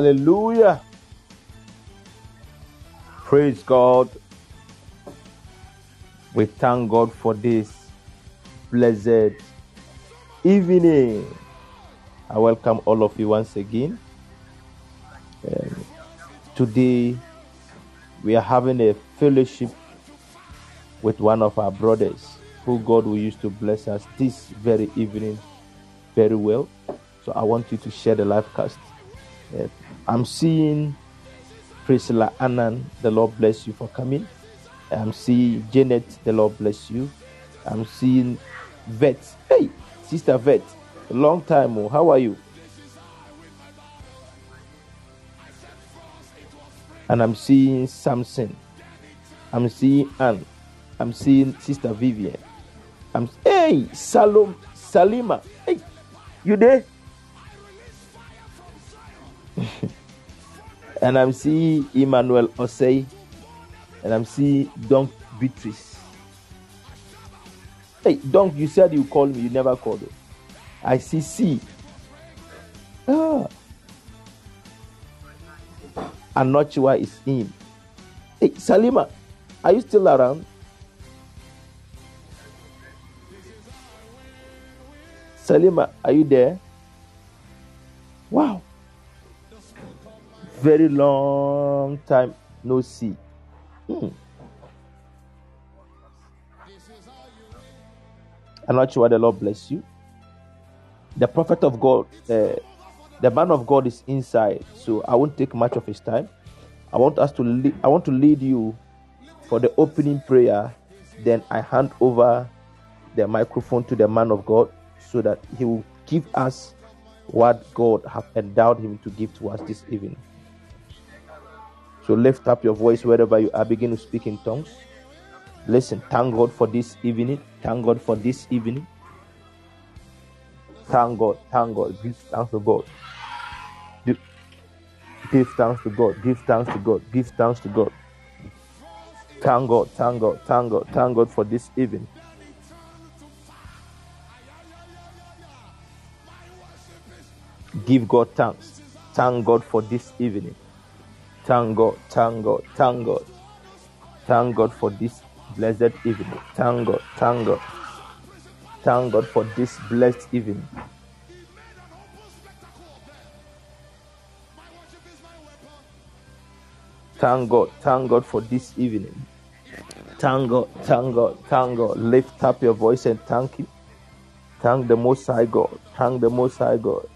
Hallelujah. Praise God. We thank God for this blessed evening. I welcome all of you once again. Um, today, we are having a fellowship with one of our brothers who God will use to bless us this very evening very well. So I want you to share the live cast. Uh, I'm seeing Priscilla Annan. The Lord bless you for coming. I'm seeing Janet. The Lord bless you. I'm seeing Vet. Hey, Sister Vet. A long time. Oh, how are you? And I'm seeing Samson. I'm seeing Anne. I'm seeing Sister Vivian. I'm hey Salom Salima. Hey, you there? and I'm seeing Emmanuel Osei, and I'm seeing Donk Beatrice. Hey, Donk, you said you called me, you never called. me. I see C. Ah. Anochiwa is in. Hey, Salima, are you still around? Salima, are you there? Wow. Very long time no see. Hmm. Anochiwa, the Lord bless you. The prophet of God, uh, the man of God is inside, so I won't take much of his time. I want us to lead, I want to lead you for the opening prayer. Then I hand over the microphone to the man of God so that he will give us what God have endowed him to give to us this evening. So lift up your voice wherever you are, begin to speak in tongues. Listen, thank God for this evening. Thank God for this evening. Thank God, thank God. Give thanks to God. Give thanks to God. Give thanks to God. Give thanks to God. Thank God, thank God, thank God, thank God for this evening. Give God thanks. Thank God for this evening. Thank God, thank God, thank God. Thank God for this blessed evening. Thank God, thank God. Thank God for this blessed evening. Thank God, thank God for this evening. Thank God, thank God, thank God. Lift up your voice and thank Him. Thank the Most High God. Thank the Most High God.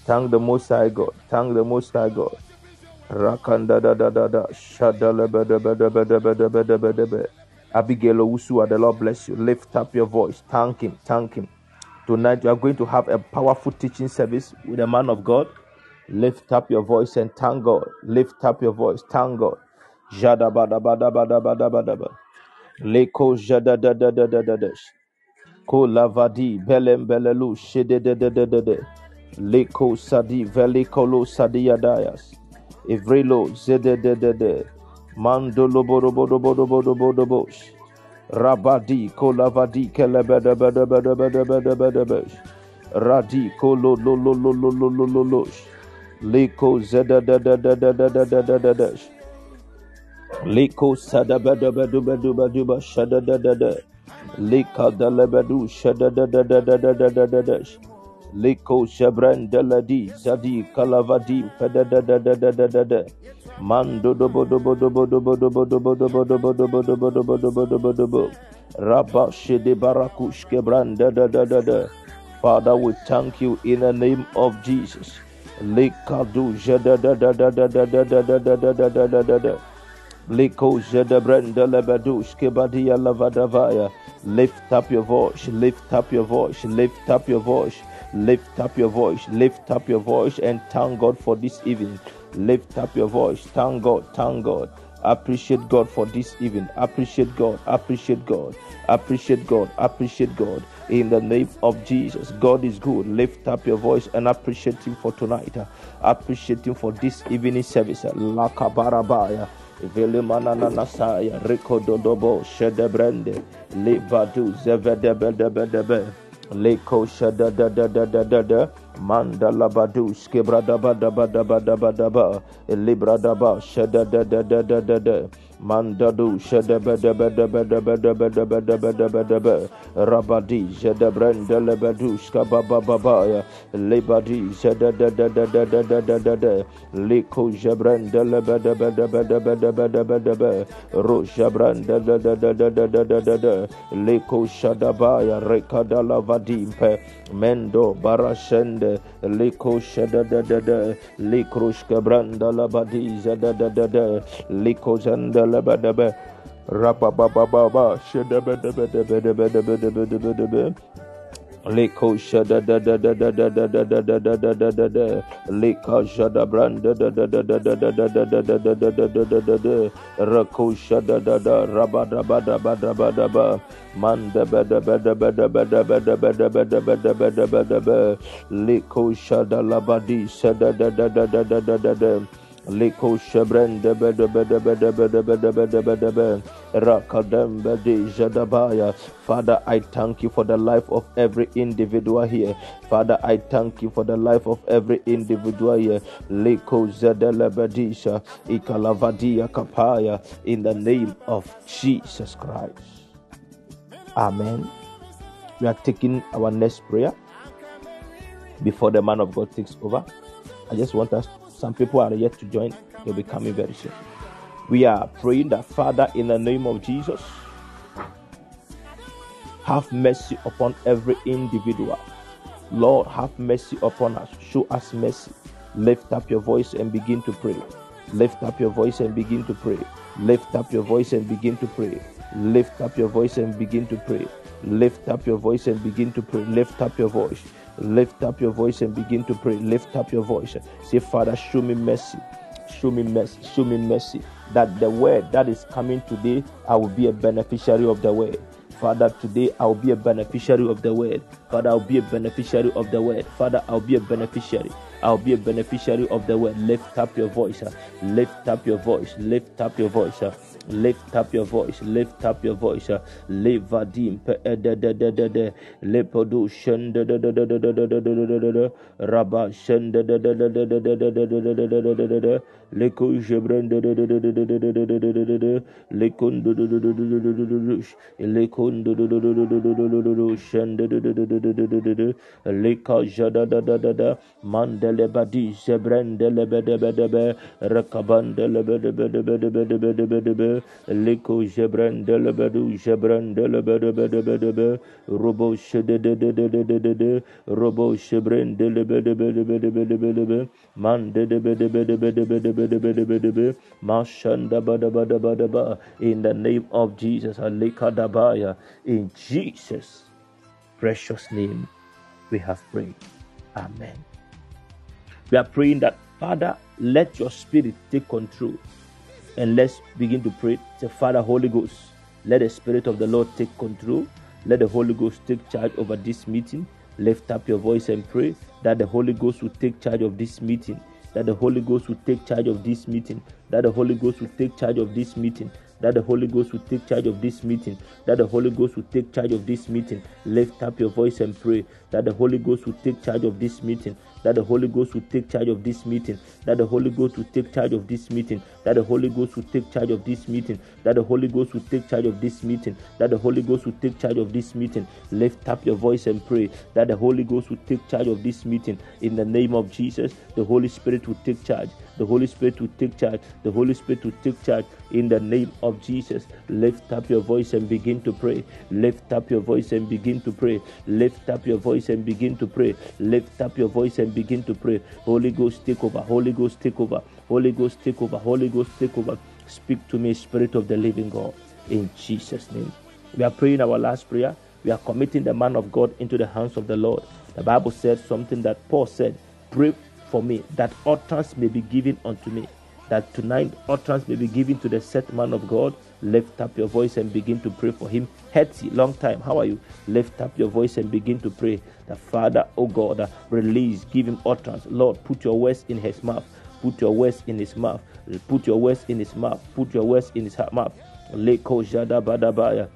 Thank the Most High God. Thank the Most High God. Rakanda da da da da. Shadalabadabadabadabadabadabadabada. Abigail Owusua, the Lord bless you. Lift up your voice. Thank Him. Thank Him. Tonight, you are going to have a powerful teaching service with a man of God. Lift up your voice and thank God. Lift up your voice. Thank God. Jadabadabadabadabadabadabada. Leko jadadadadadadadash. Ko lavadi belem belelu shededededede. Leko sadi velikolo sadiyadayas. Evrelo zede de de de. Mando lobo lobo lobo lobo lobo lobo. Rabadi kolavadi kelebede Liko sada bada badu badu badu ba shada da da da. Lika da la badu shada da da da da da da da da da. Liko shabran da la di zadi kalavadi pada da da da da da da da. Mando do bo do bo do bo do bo do bo do bo do bo do bo do bo do bo do bo do bo do bo do bo. Rabba shede barakush kebran da da da da da. Father, we thank you in the name of Jesus. Likadu jada da da da da da da da da da da da da da da da. Liko Jedebrenda Lebadush Kebadia Lavadavaya. Lift up your voice, lift up your voice, lift up your voice, lift up your voice, lift up your voice, and thank God for this evening. Lift up your voice, thank God, thank God. Appreciate God for this evening. Appreciate God, appreciate God, appreciate God, appreciate God. In the name of Jesus, God is good. Lift up your voice and appreciate Him for tonight. Appreciate Him for this evening service. Lakabarabaya. Vilimanana Nasaya, Rico Dodobo, Shedebrende, Libadu, Zevedebedebedebe, Leko shada da da da da da da mandala badus kebra da ba da ba da ba da ba da ba libra da ba shada da da da da da da da da Rabba. Likusha da Liko shebren de be de be de be de be de be de be de be de be Rakadem jadabaya. Father, I thank you for the life of every individual here. Father, I thank you for the life of every individual here. Liko zedele bedisha ikalavadia kapaya in the name of Jesus Christ. Amen. We are taking our next prayer before the man of God takes over. I just want us some people are yet to join, they'll be coming very soon. We are praying that, Father, in the name of Jesus, have mercy upon every individual. Lord, have mercy upon us. Show us mercy. Lift up your voice and begin to pray. Lift up your voice and begin to pray. Lift up your voice and begin to pray. Lift up your voice and begin to pray. Lift up your voice and begin to pray. Lift up your voice. Lift up your voice and begin to pray. Lift up your voice. Say, Father, show me mercy. Show me mercy. Show me mercy. That the word that is coming today, I will be a beneficiary of the word. Father, today I'll be a beneficiary of the word. Father, I'll be a beneficiary of the word. Father, I'll be a beneficiary. I'll be a beneficiary of the word. Lift up your voice. Lift up your voice. Lift up your voice. Lift up your voice, lift up your voice. Lever deep. Da da da da da da. Lip production. Da da da da da da da da da da da. Rabashen. Da da da da da da da da da da da da da. De de de de de de de de de de de de de de de de leko jebren de de de de de de de de de de de de de lekon de de de de de de de de de de lekon de de de de de de de de de de shen de de de de de de de de de de leka jada da da da da mandele badi jebren de le be de be de be rekaban de le be de be de be de be de be de be de be liko jebren de le be du jebren de le be de be de be de be robo shede de de de de de de de robo shebren de le be de be de be de be de be de be man de de be de be de be de be de be in the name of Jesus in Jesus precious name we have prayed. Amen. We are praying that father let your spirit take control. And let's begin to pray. Say father holy ghost let the spirit of the lord take control. Let the holy ghost take charge over this meeting. Lift up your voice and pray that the holy ghost will take charge of this meeting that the holy ghost will take charge of this meeting that the holy ghost will take charge of this meeting that the Holy Ghost will take charge of this meeting, that the Holy Ghost will take charge of this meeting. Lift up your voice and pray that the Holy Ghost will take charge of this meeting, that the Holy Ghost will take charge of this meeting, that the Holy Ghost will take charge of this meeting, that the Holy Ghost will take charge of this meeting, that the Holy Ghost will take charge of this meeting, that the Holy Ghost will take charge of this meeting. Lift up your voice and pray that the Holy Ghost will take charge of this meeting in the name of Jesus. The Holy Spirit will take charge. The Holy Spirit will take charge. The Holy Spirit will take charge in the name of Jesus. Lift up your voice and begin to pray. Lift up your voice and begin to pray. Lift up your voice and begin to pray. Lift up your voice and begin to pray. Holy Ghost, take over. Holy Ghost, take over. Holy Ghost, take over. Holy Ghost, take over. Speak to me, Spirit of the living God, in Jesus' name. We are praying our last prayer. We are committing the man of God into the hands of the Lord. The Bible said something that Paul said, Pray for me that utterance may be given unto me. That tonight utterance may be given to the set man of God. Lift up your voice and begin to pray for him. Hetty, long time. How are you? Lift up your voice and begin to pray. The Father, oh God, release, give him utterance. Lord, put your words in his mouth. Put your words in his mouth. Put your words in his mouth. Put your words in his mouth. Badabaya.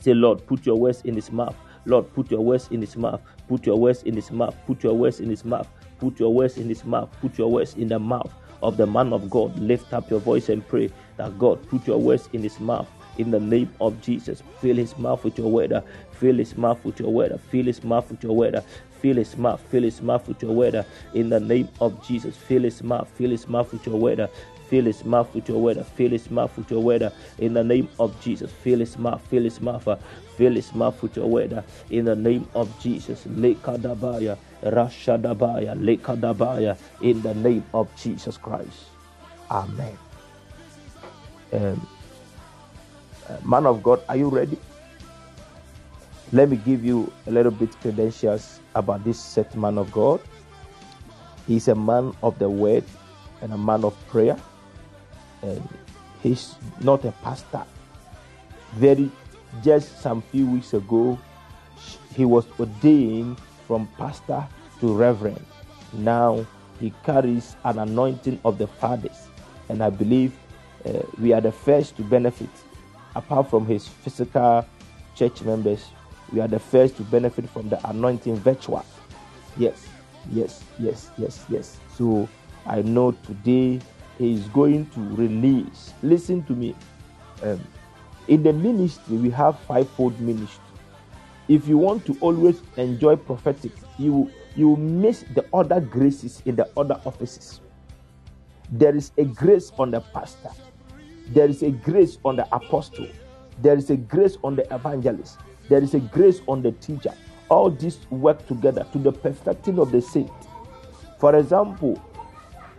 Say, Lord, put your words in his mouth. Lord, put your words in his mouth. Put your words in his mouth. Put your words in his mouth. Put your words in his mouth. Put your words in the mouth of the man of God. Lift up your voice and pray that God put your words in his mouth. In the name of Jesus, fill his mouth with your word. Fill his mouth with your word. Fill his mouth with your word. Fill his mouth. Fill his mouth with your word. In the name of Jesus, fill his mouth. Fill his mouth with your word. Fill his mouth with your word. Fill his mouth with your word. In the name of Jesus, fill his mouth. Fill his mouth. Fill his mouth with your word. In the name of Jesus, lekadabaya, rashadabaya, lekadabaya. In the name of Jesus Christ, Amen. Um, uh, man of God, are you ready? Let me give you a little bit credentials about this set man of God. He's a man of the word and a man of prayer. And he's not a pastor. Very just some few weeks ago, he was ordained from pastor to reverend. Now he carries an anointing of the fathers. And I believe uh, we are the first to benefit. Apart from his physical church members, we are the first to benefit from the anointing virtual. Yes, yes, yes, yes, yes. So I know today he is going to release. Listen to me. Um, in the ministry, we have fivefold ministry. If you want to always enjoy prophetic, you you miss the other graces in the other offices. There is a grace on the pastor, there is a grace on the apostle, there is a grace on the evangelist, there is a grace on the teacher. All these work together to the perfecting of the saint. For example,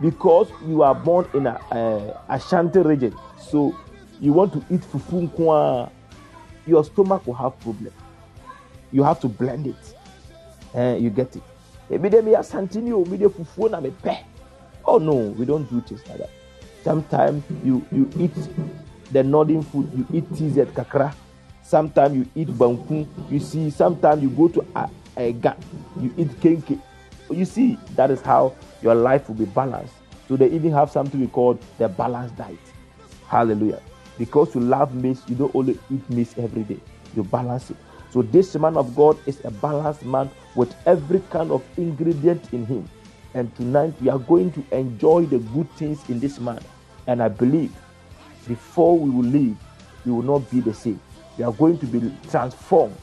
because you are born in a uh, Ashanti region, so you want to eat fufu Kwa your stomach will have problem. You have to blend it. Uh, you get it. Maybe santini or maybe fufu na me. Oh no, we don't do things like that. Sometimes you you eat the northern food, you eat TZ kakra. Sometimes you eat banku. You see, sometimes you go to a, a you eat kenke. You see, that is how your life will be balanced. So they even have something we call the balanced diet. Hallelujah. Because you love meat, you don't only eat meat every day. You balance it. So this man of God is a balanced man with every kind of ingredient in him. And tonight we are going to enjoy the good things in this man. And I believe before we will leave, we will not be the same. We are going to be transformed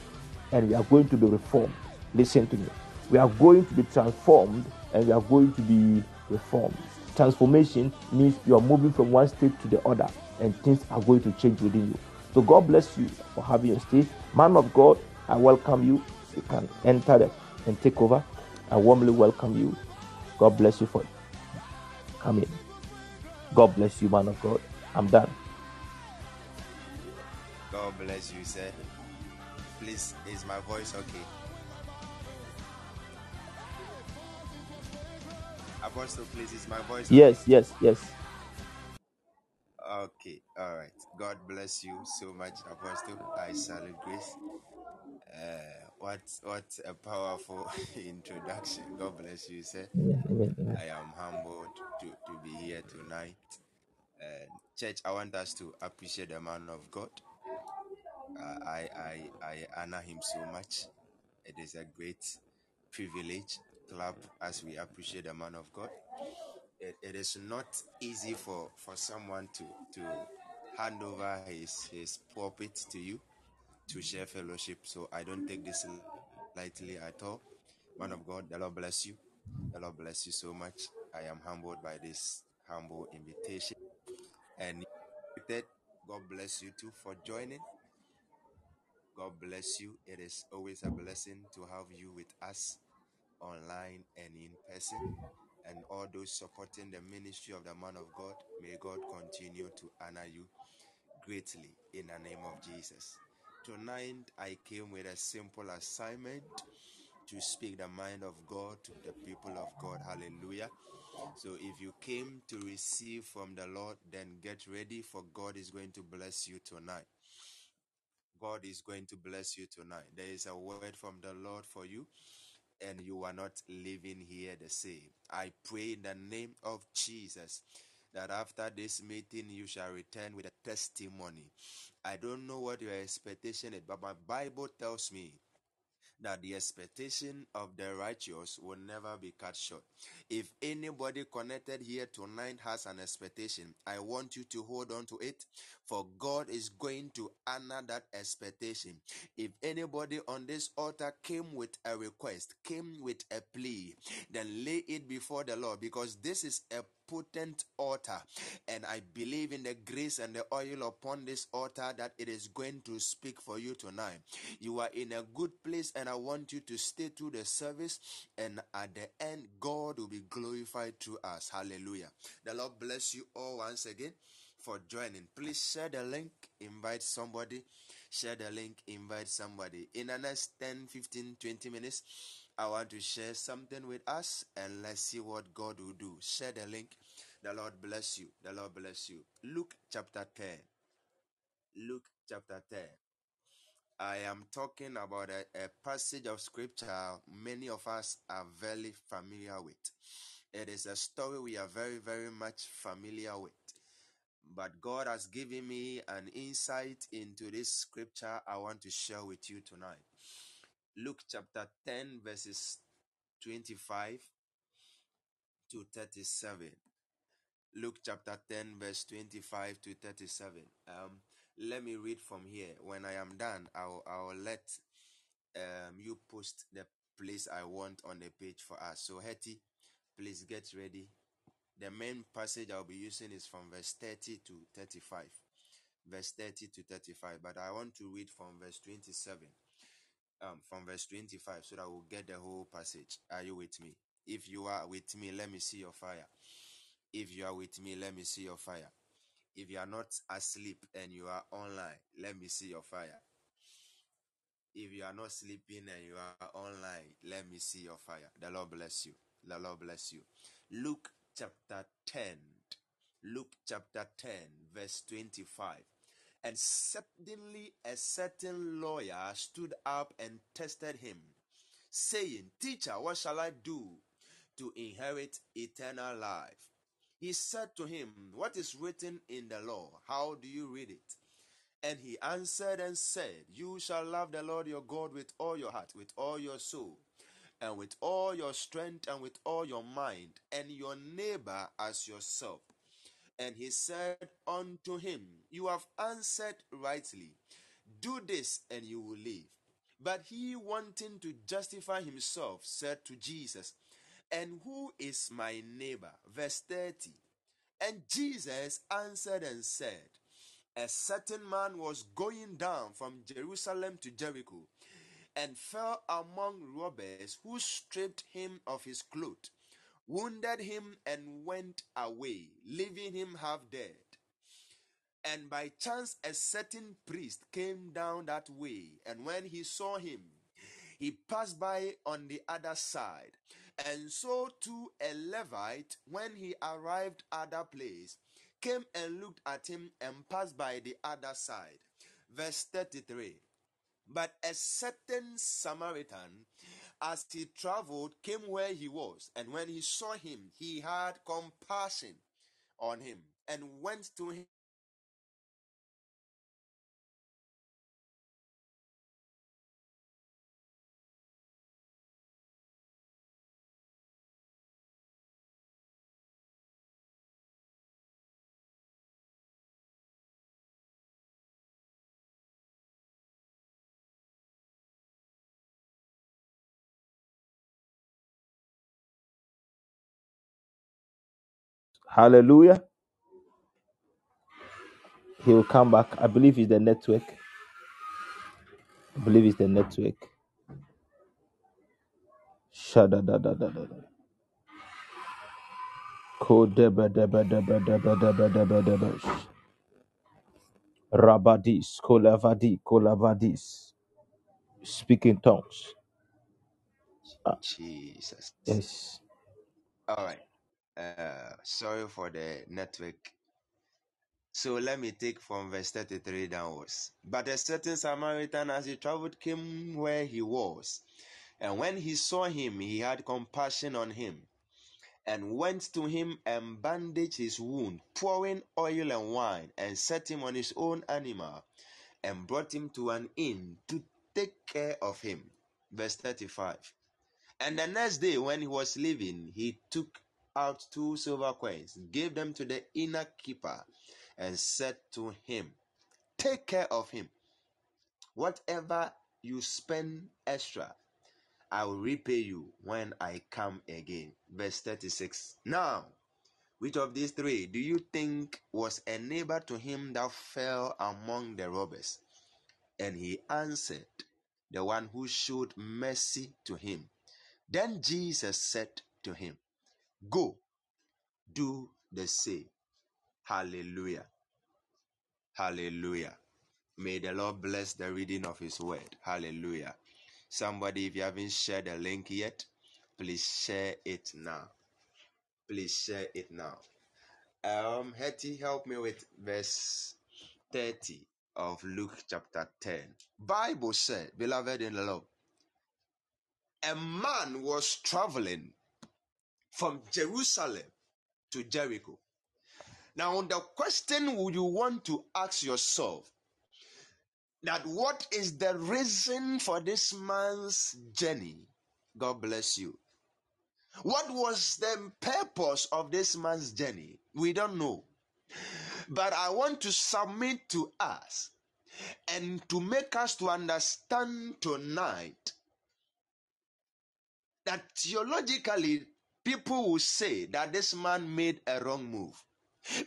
and we are going to be reformed. Listen to me. We are going to be transformed and we are going to be reformed. Transformation means you are moving from one state to the other and things are going to change within you. So God bless you for having your stay. Man of God, I welcome you. You can enter the, and take over. I warmly welcome you. God bless you for coming. God bless you, man of God. I'm done. God bless you, sir. Please, is my voice okay? Apostle, please, is my voice okay? Yes, yes, yes. Okay, all right. God bless you so much, Apostle. I salute grace. Uh, what what a powerful introduction. God bless you, sir. I am humbled to, to be here tonight. Uh, church, I want us to appreciate the man of God. Uh, I, I I honor him so much. It is a great privilege. Clap as we appreciate the man of God it, it is not easy for for someone to to hand over his his pulpit to you to share fellowship. So i don't take this lightly at all. Man of god the lord bless you. The lord bless you so much. I am humbled by this humble invitation. And with that god bless you too for joining. God bless you. It is always a blessing to have you with us online and in person and all those supporting the ministry of the man of God. May God continue to honor you greatly in the name of Jesus. Tonight, I came with a simple assignment to speak the mind of God to the people of God. Hallelujah. So, if you came to receive from the Lord, then get ready, for God is going to bless you tonight. God is going to bless you tonight. There is a word from the Lord for you and you are not living here the same. I pray in the name of Jesus that after this meeting you shall return with a testimony. I don't know what your expectation is, but my Bible tells me that the expectation of the righteous will never be cut short. If anybody connected here tonight has an expectation, I want you to hold on to it, for God is going to honor that expectation. If anybody on this altar came with a request, came with a plea, then lay it before the Lord, because this is a potent altar. And I believe in the grace and the oil upon this altar that it is going to speak for you tonight. You are in a good place, and I want you to stay through the service. And at the end, God will be glorified through us. Hallelujah. The Lord bless you all once again for joining. Please share the link, invite somebody, share the link, invite somebody. In the next 10, 15, 20 minutes, I want to share something with us and let's see what God will do. Share the link. The Lord bless you. The Lord bless you. Luke chapter 10. Luke chapter 10. I am talking about a, a passage of scripture many of us are very familiar with. It is a story we are very, very much familiar with. But God has given me an insight into this scripture I want to share with you tonight. Luke chapter 10, verses 25 to 37. Luke chapter 10, verse 25 to 37. Um, let me read from here. When I am done, I'll, I'll let um, you post the place I want on the page for us. So, Hetty, please get ready. The main passage I'll be using is from verse 30 to 35. Verse 30 to 35. But I want to read from verse 27. Um, from verse 25 so that we'll get the whole passage. Are you with me? If you are with me, let me see your fire. If you are with me, let me see your fire. If you are not asleep and you are online, let me see your fire. If you are not sleeping and you are online, let me see your fire. The Lord bless you. The Lord bless you. Luke chapter 10. Luke chapter 10, verse 25. And suddenly a certain lawyer stood up and tested him, saying, Teacher, what shall I do to inherit eternal life? He said to him, What is written in the law? How do you read it? And he answered and said, You shall love the Lord your God with all your heart, with all your soul, and with all your strength, and with all your mind, and your neighbor as yourself. And he said unto him, You have answered rightly. Do this, and you will live. But he, wanting to justify himself, said to Jesus, And who is my neighbor? Verse 30. And Jesus answered and said, A certain man was going down from Jerusalem to Jericho and fell among robbers who stripped him of his clothes, wounded him, and went away, leaving him half dead. And by chance, a certain priest came down that way, and when he saw him, he passed by on the other side. And so too a Levite, when he arrived at that place, came and looked at him and passed by the other side. Verse 33. But a certain Samaritan, as he traveled, came where he was, and when he saw him, he had compassion on him and went to Hallelujah. He will come back. I believe it's the network. I believe it's the network. Shadadadadadada. Kodebedebedebedebedebedebedebe. Rabadis, kolavadi, kolavadis. Speak in tongues. Ah, Jesus. yes. All right. Uh, sorry for the network. So let me take from verse 33 downwards. But a certain Samaritan, as he traveled, came where he was. And when he saw him, he had compassion on him and went to him and bandaged his wound, pouring oil and wine, and set him on his own animal, and brought him to an inn to take care of him. Verse 35. And the next day, when he was leaving, he took out two silver coins, gave them to the inner keeper, and said to him, Take care of him. Whatever you spend extra, I will repay you when I come again. Verse 36. Now, which of these three do you think was a neighbor to him that fell among the robbers? And he answered, The one who showed mercy to him. Then Jesus said to him, Go, do the same. Hallelujah. Hallelujah. May the Lord bless the reading of his word. Hallelujah. Somebody, if you haven't shared the link yet, please share it now. Please share it now. Um, Hetty, help me with verse 30 of Luke chapter 10. Bible said, beloved in the Lord, a man was traveling from Jerusalem to Jericho. Now, the question would you want to ask yourself that what is the reason for this man's journey? God bless you. What was the purpose of this man's journey? We don't know. But I want to submit to us and to make us to understand tonight that theologically people will say that this man made a wrong move.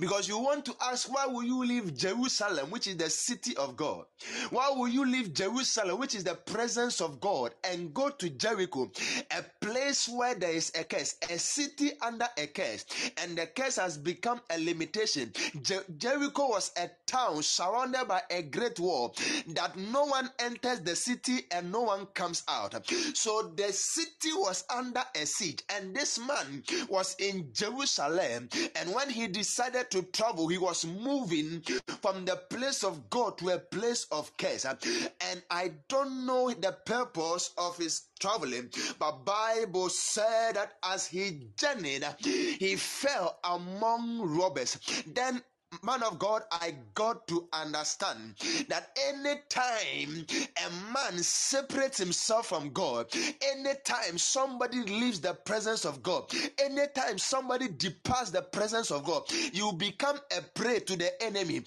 Because you want to ask, why will you leave Jerusalem, which is the city of God? Why will you leave Jerusalem, which is the presence of God, and go to Jericho, a place where there is a curse, a city under a curse, and the curse has become a limitation? Jer- Jericho was a town surrounded by a great wall that no one enters the city and no one comes out. So the city was under a siege, and this man was in Jerusalem, and when he decided to travel, he was moving from the place of God to a place of curse. And I don't know the purpose of his traveling, but Bible said that as he journeyed, he fell among robbers. Then man of God, I got to understand that anytime a man separates himself from God, anytime somebody leaves the presence of God, anytime somebody departs the presence of God, you become a prey to the enemy.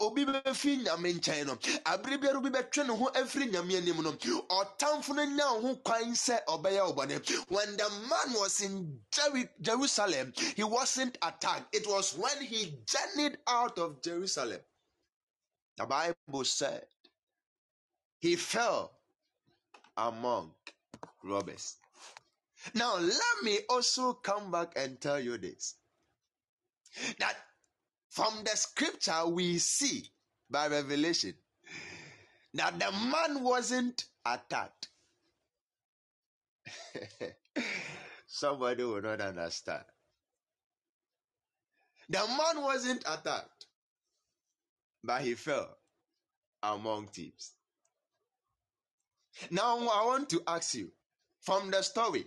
Obi nyame ho nyame no, no nya ho kwan. When the man was in Jerusalem, he wasn't attacked. It was when he journeyed out of Jerusalem, the Bible said he fell among robbers. Now, let me also come back and tell you this that from the scripture we see by revelation that the man wasn't attacked. Somebody will not understand. The man wasn't attacked, but he fell among thieves. Now, I want to ask you from the story,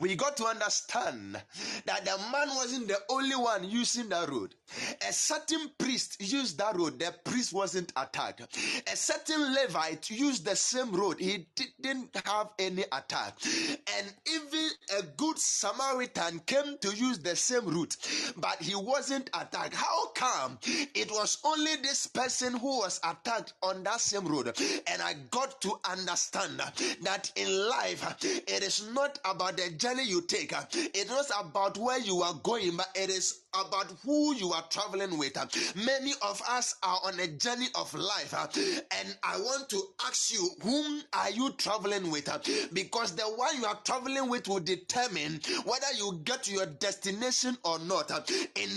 we got to understand that the man wasn't the only one using that road. A certain priest used that road. The priest wasn't attacked. A certain Levite used the same road. He didn't have any attack. And even a good Samaritan came to use the same route, but he wasn't attacked. How come it was only this person who was attacked on that same road? And I got to understand that in life, it is not about the journey you take, uh, it is not about where you are going, but it is about who you are traveling with. Uh, many of us are on a journey of life, uh, and I want to ask you, whom are you traveling with? Because the one you are traveling with will determine whether you get to your destination or not. In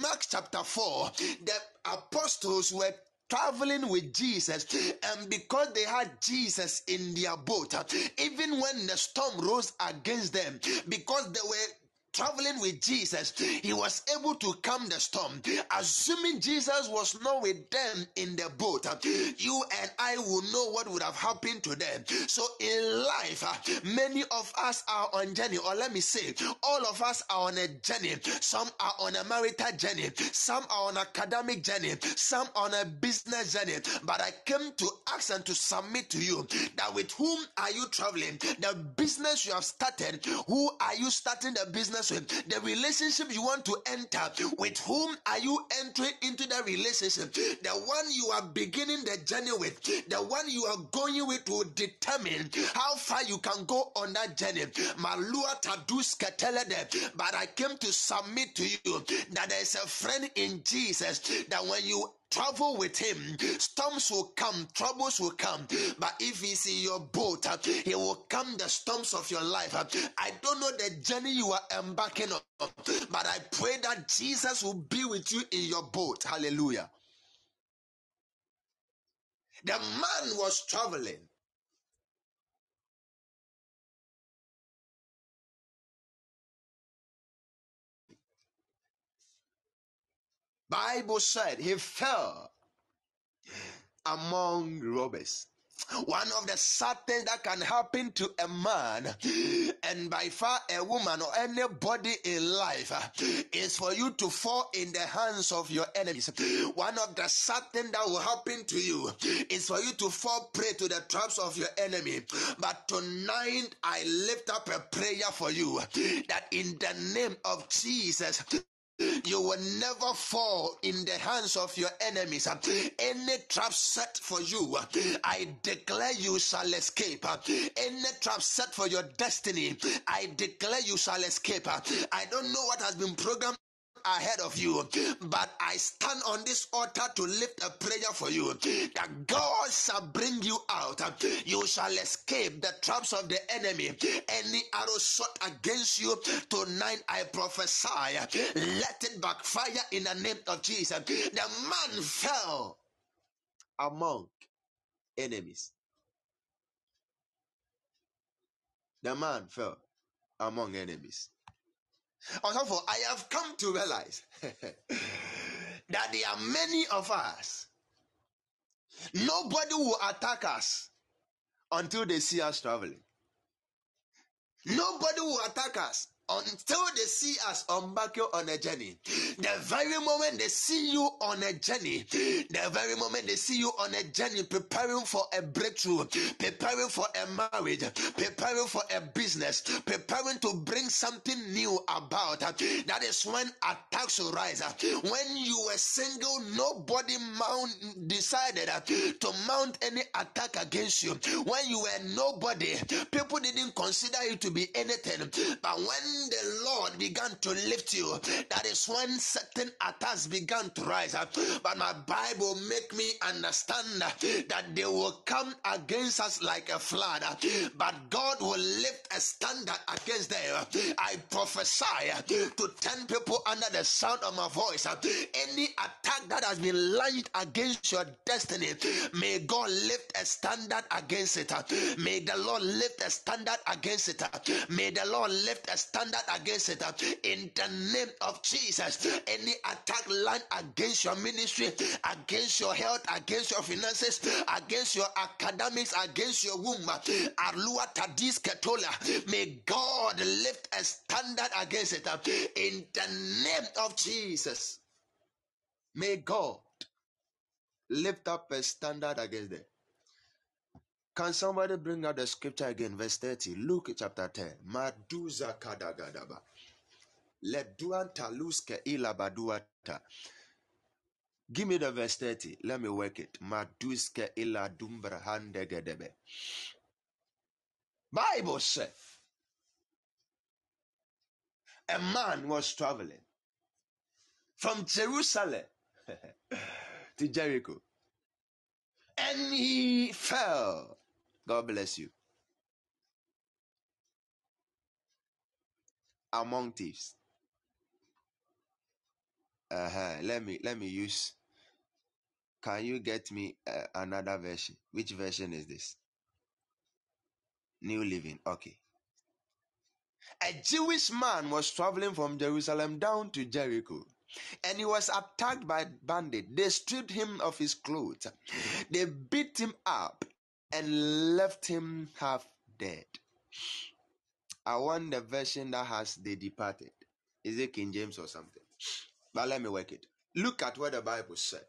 Mark chapter 4, the apostles were traveling with Jesus, and because they had Jesus in their boat, even when the storm rose against them, because they were traveling with Jesus, he was able to calm the storm. Assuming Jesus was not with them in the boat, you and I will know what would have happened to them. So in life, many of us are on journey, or let me say, all of us are on a journey. Some are on a marital journey, some are on academic journey, some on a business journey. But I came to ask and to submit to you that with whom are you traveling? The business you have started, who are you starting the business with, the relationship you want to enter, with whom are you entering into the relationship? The one you are beginning the journey with, the one you are going with will determine how far you can go on that journey. Malua Tadus But I came to submit to you that there is a friend in Jesus that when you travel with him. Storms will come, troubles will come. But if he's in your boat, he will come the storms of your life. I don't know the journey you are embarking on, but I pray that Jesus will be with you in your boat. Hallelujah. The man was traveling. Bible said he fell among robbers. One of the sad things that can happen to a man and by far a woman or anybody in life is for you to fall in the hands of your enemies. One of the sad things that will happen to you is for you to fall prey to the traps of your enemy. But tonight I lift up a prayer for you that in the name of Jesus, you will never fall in the hands of your enemies. Any trap set for you, I declare you shall escape. Any trap set for your destiny, I declare you shall escape. I don't know what has been programmed ahead of you. But I stand on this altar to lift a prayer for you that God shall bring you out. You shall escape the traps of the enemy. Any arrow shot against you tonight, I prophesy, let it backfire in the name of Jesus. The man fell among enemies. The man fell among enemies. Also, I have come to realize that there are many of us. Nobody will attack us until they see us traveling. Nobody will attack us until they see us embarking on a journey. The very moment they see you on a journey, the very moment they see you on a journey preparing for a breakthrough, preparing for a marriage, preparing for a business, preparing to bring something new about, that is when attacks rise. When you were single, nobody mount, decided to mount any attack against you. When you were nobody, people didn't consider you to be anything. But when the Lord began to lift you, that is when certain attacks began to rise. But my Bible make me understand that they will come against us like a flood, but God will lift a standard against them. I prophesy to 10 people under the sound of my voice. Any attack that has been launched against your destiny, may God lift a standard against it. May the Lord lift a standard against it. May the Lord lift a standard standard against it uh, in the name of Jesus. Any attack line against your ministry, against your health, against your finances, against your academics, against your womb, uh, Arlua Tadis Ketola, may God lift a standard against it uh, in the name of Jesus. May God lift up a standard against them. Can somebody bring out the scripture again, verse 30? Luke chapter 10. Maduza kadagadaba. Leduanta luske ila baduata. Give me the verse 30. Let me work it. Maduske ila dumbra handegedebe. Bible said a man was traveling from Jerusalem to Jericho and he fell God bless you. Among thieves. Uh-huh. Let me let me use. Can you get me uh, another version? Which version is this? New Living. Okay. A Jewish man was traveling from Jerusalem down to Jericho and he was attacked by bandits. They stripped him of his clothes, they beat him up, and left him half dead. I want the version that has they departed. Is it King James or something? But let me work it. Look at what the Bible said.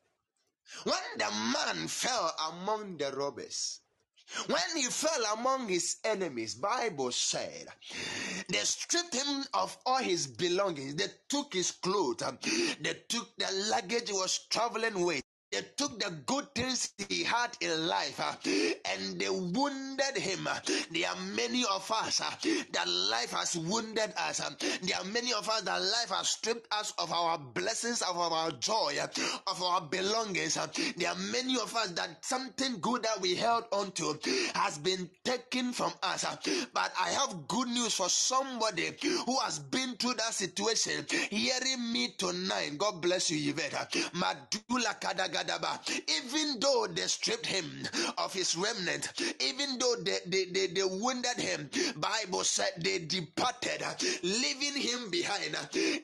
When the man fell among the robbers, when he fell among his enemies, Bible said, they stripped him of all his belongings. They took his clothes. They took the luggage he was traveling with. They took the good things he had in life uh, and they wounded him. There are many of us uh, that life has wounded us. Uh, there are many of us that life has stripped us of our blessings, of our joy, of our belongings. There are many of us that something good that we held on to has been taken from us. But I have good news for somebody who has been through that situation. Hearing me tonight, God bless you, Yvette. Madula Even though they stripped him of his remnant, even though they, they, they, they wounded him, Bible said they departed, leaving him behind.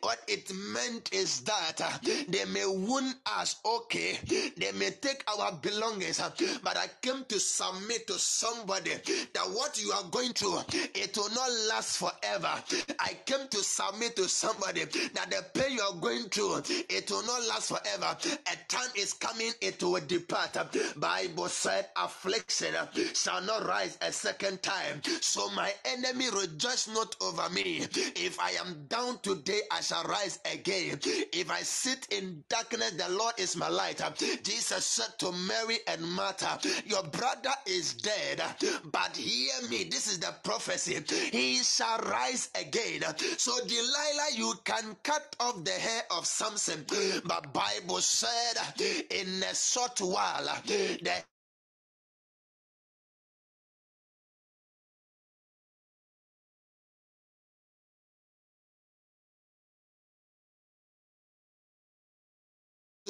What it meant is that uh, they may wound us, okay, they may take our belongings, uh, but I came to submit to somebody that what you are going through, it will not last forever. I came to submit to somebody that the pain you are going through, it will not last forever. A time is coming, it will depart. Bible said, affliction shall not rise a second time. So my enemy rejoice not over me. If I am down today, I shall rise again. If I sit in darkness, the Lord is my light. Jesus said to Mary and Martha, Your brother is dead, but hear me. This is the prophecy. He shall rise again. So Delilah, you can cut off the hair of Samson, but Bible said in a short while the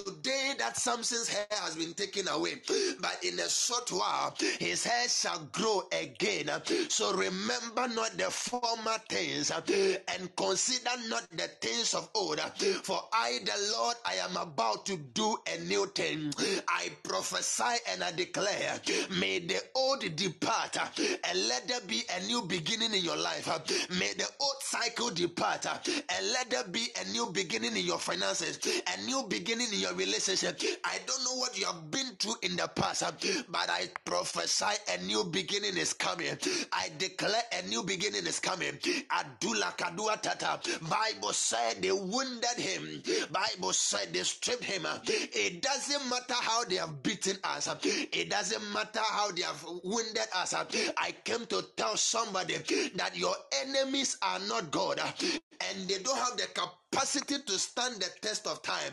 Today that Samson's hair has been taken away, but in a short while his hair shall grow again. So remember not the former things and consider not the things of old. For I, the Lord, I am about to do a new thing. I prophesy and I declare, may the old depart and let there be a new beginning in your life. May the old cycle depart and let there be a new beginning in your finances, a new beginning in your relationship. I don't know what you have been through in the past, but I prophesy a new beginning is coming. I declare a new beginning is coming. Adula Kadua Tata. Bible said they wounded him. Bible said they stripped him. It doesn't matter how they have beaten us. It doesn't matter how they have wounded us. I came to tell somebody that your enemies are not God and they don't have the capacity to stand the test of time.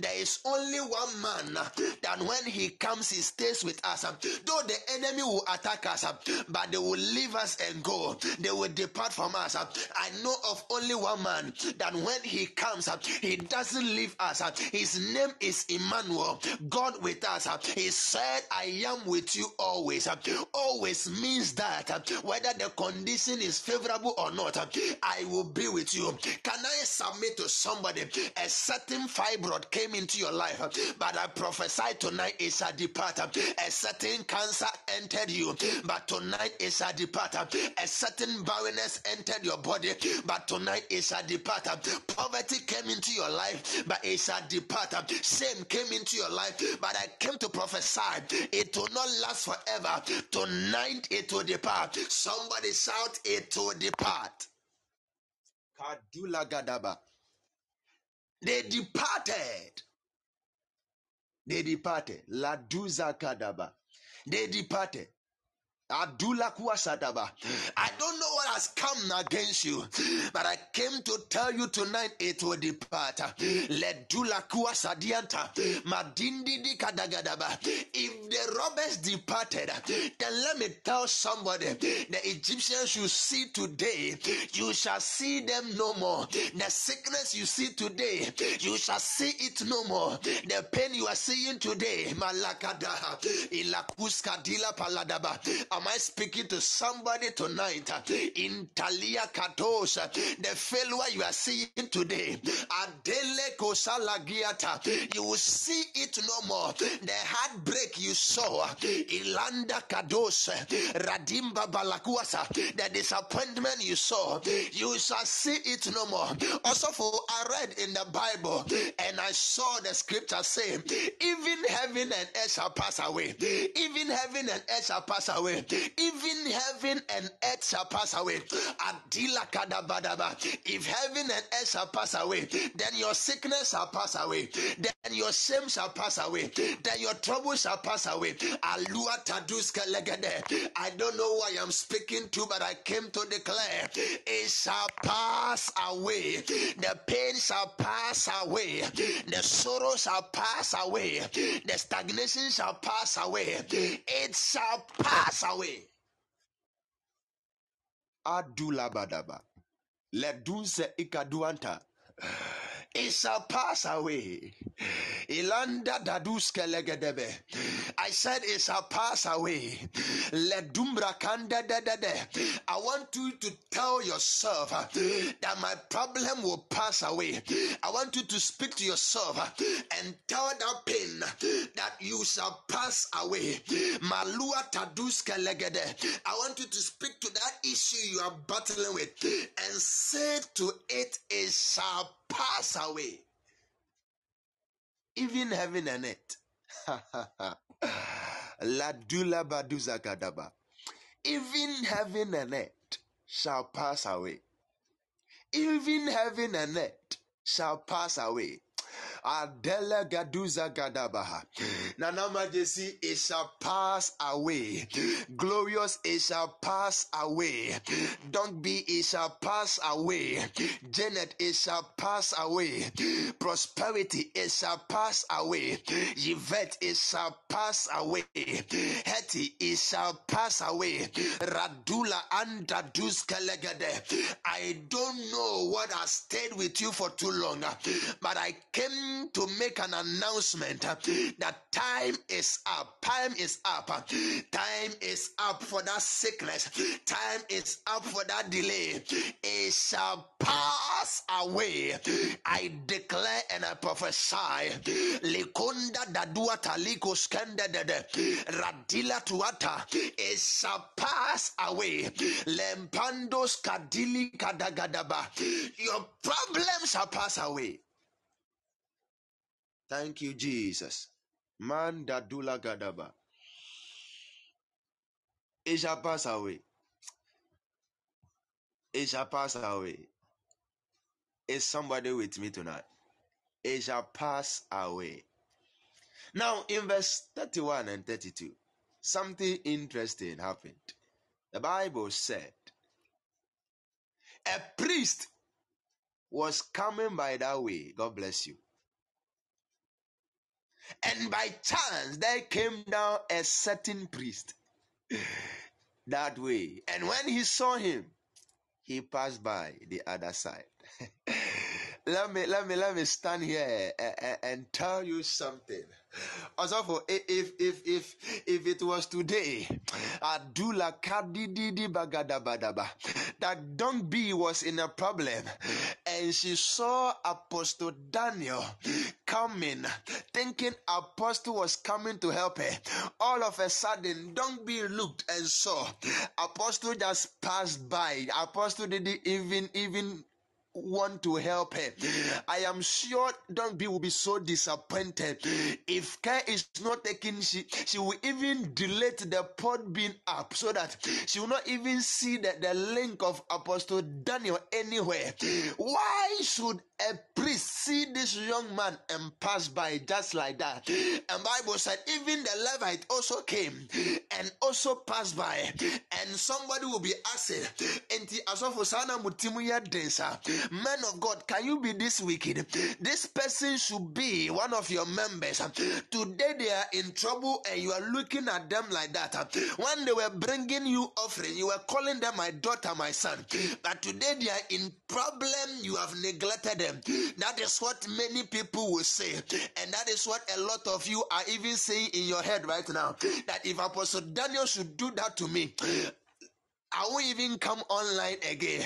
There is only one man that when he comes, he stays with us. Though the enemy will attack us, but they will leave us and go. They will depart from us. I know of only one man that when he comes, he doesn't leave us. His name is Emmanuel, God with us. He said, I am with you always. Always means that whether the condition is favorable or not, I will be with you. Can I submit to somebody? A certain fibroid came into your life, but I prophesy tonight it shall depart. A certain cancer entered you, but tonight it shall depart. A certain barrenness entered your body, but tonight it shall depart. Poverty came into your life, but it shall depart. Shame came into your life, but I came to prophesy it will not last forever. Tonight it will depart. Somebody shout, It will depart. Kadula Gadaba. They departed. They departed. Laduza Kadaba. They departed. Adula Kuwasadaba. I don't know what has come against you, but I came to tell you tonight it will depart. Ledula Kuwasadianta. Madindi di Kadagadaba. If the robbers departed, then let me tell somebody the Egyptians you see today, you shall see them no more. The sickness you see today, you shall see it no more. The pain you are seeing today, Malakada, Ilakuska Dila Paladaba. Am I speaking to somebody tonight? In Talia Katos, the failure you are seeing today, Adele Kosalagiata, you will see it no more. The heartbreak you saw, Ilanda Kados, Radimba Balakuasa, the disappointment you saw, you shall see it no more. Also, for I read in the Bible and I saw the scripture saying, even heaven and earth shall pass away. Even heaven and earth shall pass away. Even heaven and earth shall pass away. Adila kadabadaba. If heaven and earth shall pass away, then your sickness shall pass away. Then your shame shall pass away. Then your trouble shall pass away. Alua taduska legede. I don't know why I'm speaking to, but I came to declare it shall pass away. The pain shall pass away. The sorrow shall pass away. The stagnation shall pass away. It shall pass away. Adula badaba. Ledunse ikaduanta. It shall pass away. Ilanda daduske legedebe. I said it shall pass away. Ledumbra kanda dedede. I want you to tell yourself uh, that my problem will pass away. I want you to speak to yourself uh, and tell that pain that you shall pass away. Malua taduskelegede. I want you to speak to that issue you are battling with and say to it, it shall pass away. Even heaven and earth. Ladula baduza gadaba. Even heaven and earth shall pass away. Even heaven and earth shall pass away. Adela Gaduza Gadabaha. Nana it shall pass away. Glorious, it shall pass away. Don't be, it shall pass away. Janet, it shall pass away. Prosperity, it shall pass away. Yvette, it shall pass away. Hetty, it shall pass away. Radula and Legade. I don't know what has stayed with you for too long, but I came to make an announcement uh, that time is up. Time is up. Time is up for that sickness. Time is up for that delay. It shall pass away. I declare and I prophesy. Likunda dadua taliko skendedede. Radila tuata. It shall pass away. Lempandos kadili kadagadaba. Your problems shall pass away. Thank you, Jesus. Man dadula gadaba. It shall pass away. It shall pass away. Is somebody with me tonight? It shall pass away. Now, in verse 31 and 32, something interesting happened. The Bible said, A priest was coming by that way. God bless you. And by chance, there came down a certain priest that way. And when he saw him, he passed by the other side. let me let me let me stand here and, and tell you something. Also, if if if if it was today, Adula kadididi bagadabadaba, that Don't Be was in a problem, and she saw Apostle Daniel coming, thinking Apostle was coming to help her. All of a sudden, Don't Be looked and saw Apostle just passed by. Apostle didn't even even want to help her. I am sure Don't Be will be so disappointed if care is not taken. She she will even delete the pod being up so that she will not even see the, the link of Apostle Daniel anywhere. Why should a priest see this young man and pass by just like that? And Bible said even the Levite also came and also passed by, and somebody will be asked, "Enti asofo sana mutimu ya densa." Men of God, can you be this wicked? This person should be one of your members. Today they are in trouble and you are looking at them like that. When they were bringing you offering, you were calling them my daughter, my son. But today they are in problem, you have neglected them. That is what many people will say. And that is what a lot of you are even saying in your head right now. That if Apostle Daniel should do that to me, I won't even come online again.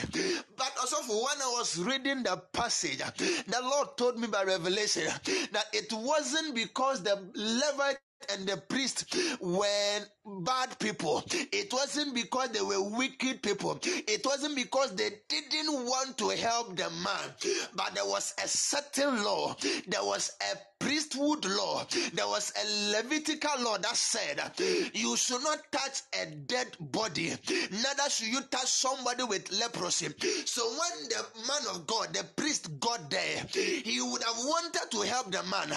But also, when I was reading the passage, the Lord told me by revelation that it wasn't because the Levite and the priest were bad people. It wasn't because they were wicked people. It wasn't because they didn't want to help the man. But there was a certain law. There was a priesthood law. There was a Levitical law that said you should not touch a dead body, neither should you touch somebody with leprosy. So when the man of God, the priest, got there, he would have wanted to help the man,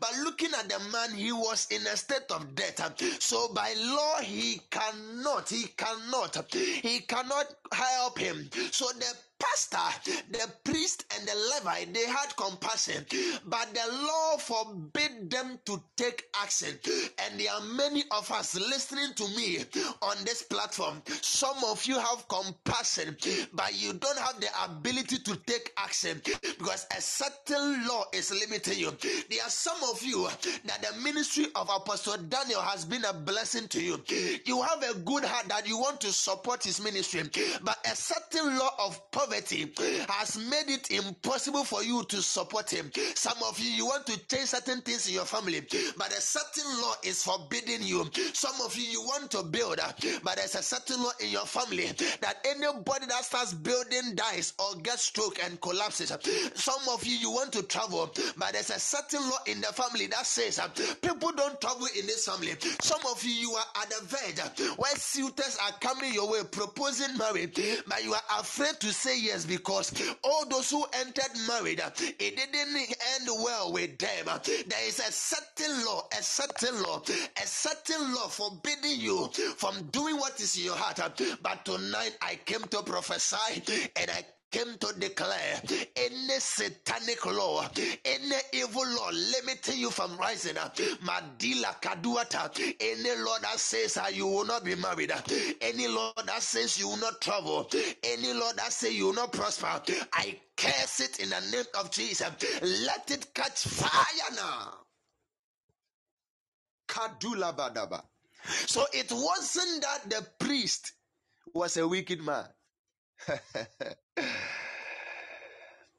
but looking at the man, he was in a state of death. So by law, he cannot, he cannot, he cannot help him. So the pastor, the priest, and the Levite they had compassion, but the law forbid them to take action. And there are many of us listening to me on this platform. Some of you have compassion, but you don't have the ability to take action because a certain law is limiting you. There are some of you that the ministry of Apostle Daniel has been a blessing to you. You have a good heart that you want to support his ministry, but a certain law of poverty has made it impossible for you to support him. Some of you, you want to change certain things in your family, but a certain law is forbidding you. Some of you, you want to build, but there's a certain law in your family that anybody that starts building dies or gets stroke and collapses. Some of you, you want to travel, but there's a certain law in the family that says people don't travel in this family. Some of you, you are at the verge where suitors are coming your way proposing marriage, but you are afraid to say yes because all those who entered marriage, it didn't end well with them. There is a certain law, a certain law, a certain law forbidding you from doing what is in your heart. But tonight I came to prophesy and I came to declare any satanic law, any evil law limiting you from rising Madila Kaduata, any law that says you will not be married, any law that says you will not travel, any law that says you will not prosper, I curse it in the name of Jesus. Let it catch fire now. Kadula Badaba. So it wasn't that the priest was a wicked man.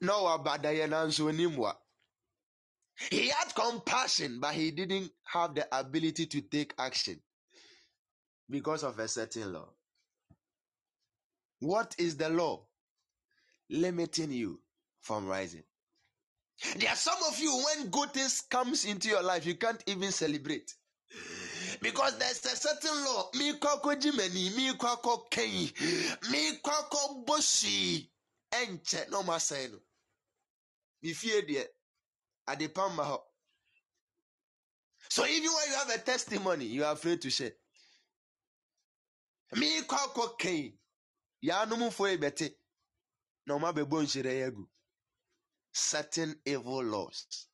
Noah badaya nanso nimwa. He had compassion, but he didn't have the ability to take action because of a certain law. What is the law limiting you from rising? There are some of you when good things comes into your life, you can't even celebrate because there's a certain law. Mi kɔkɔ jimani mi kɔkɔ kɛyi mi kɔkɔ bosi ɛnkyɛ na ɔmo asɛn no mi fie deɛ adepam ma hɔ so even when you have a testimony you are afraid to share. Mi kɔkɔ kɛyi yaanumfo yi bɛte na ɔmo abɛbɔ nhyerɛ yɛ agu certain evil laws.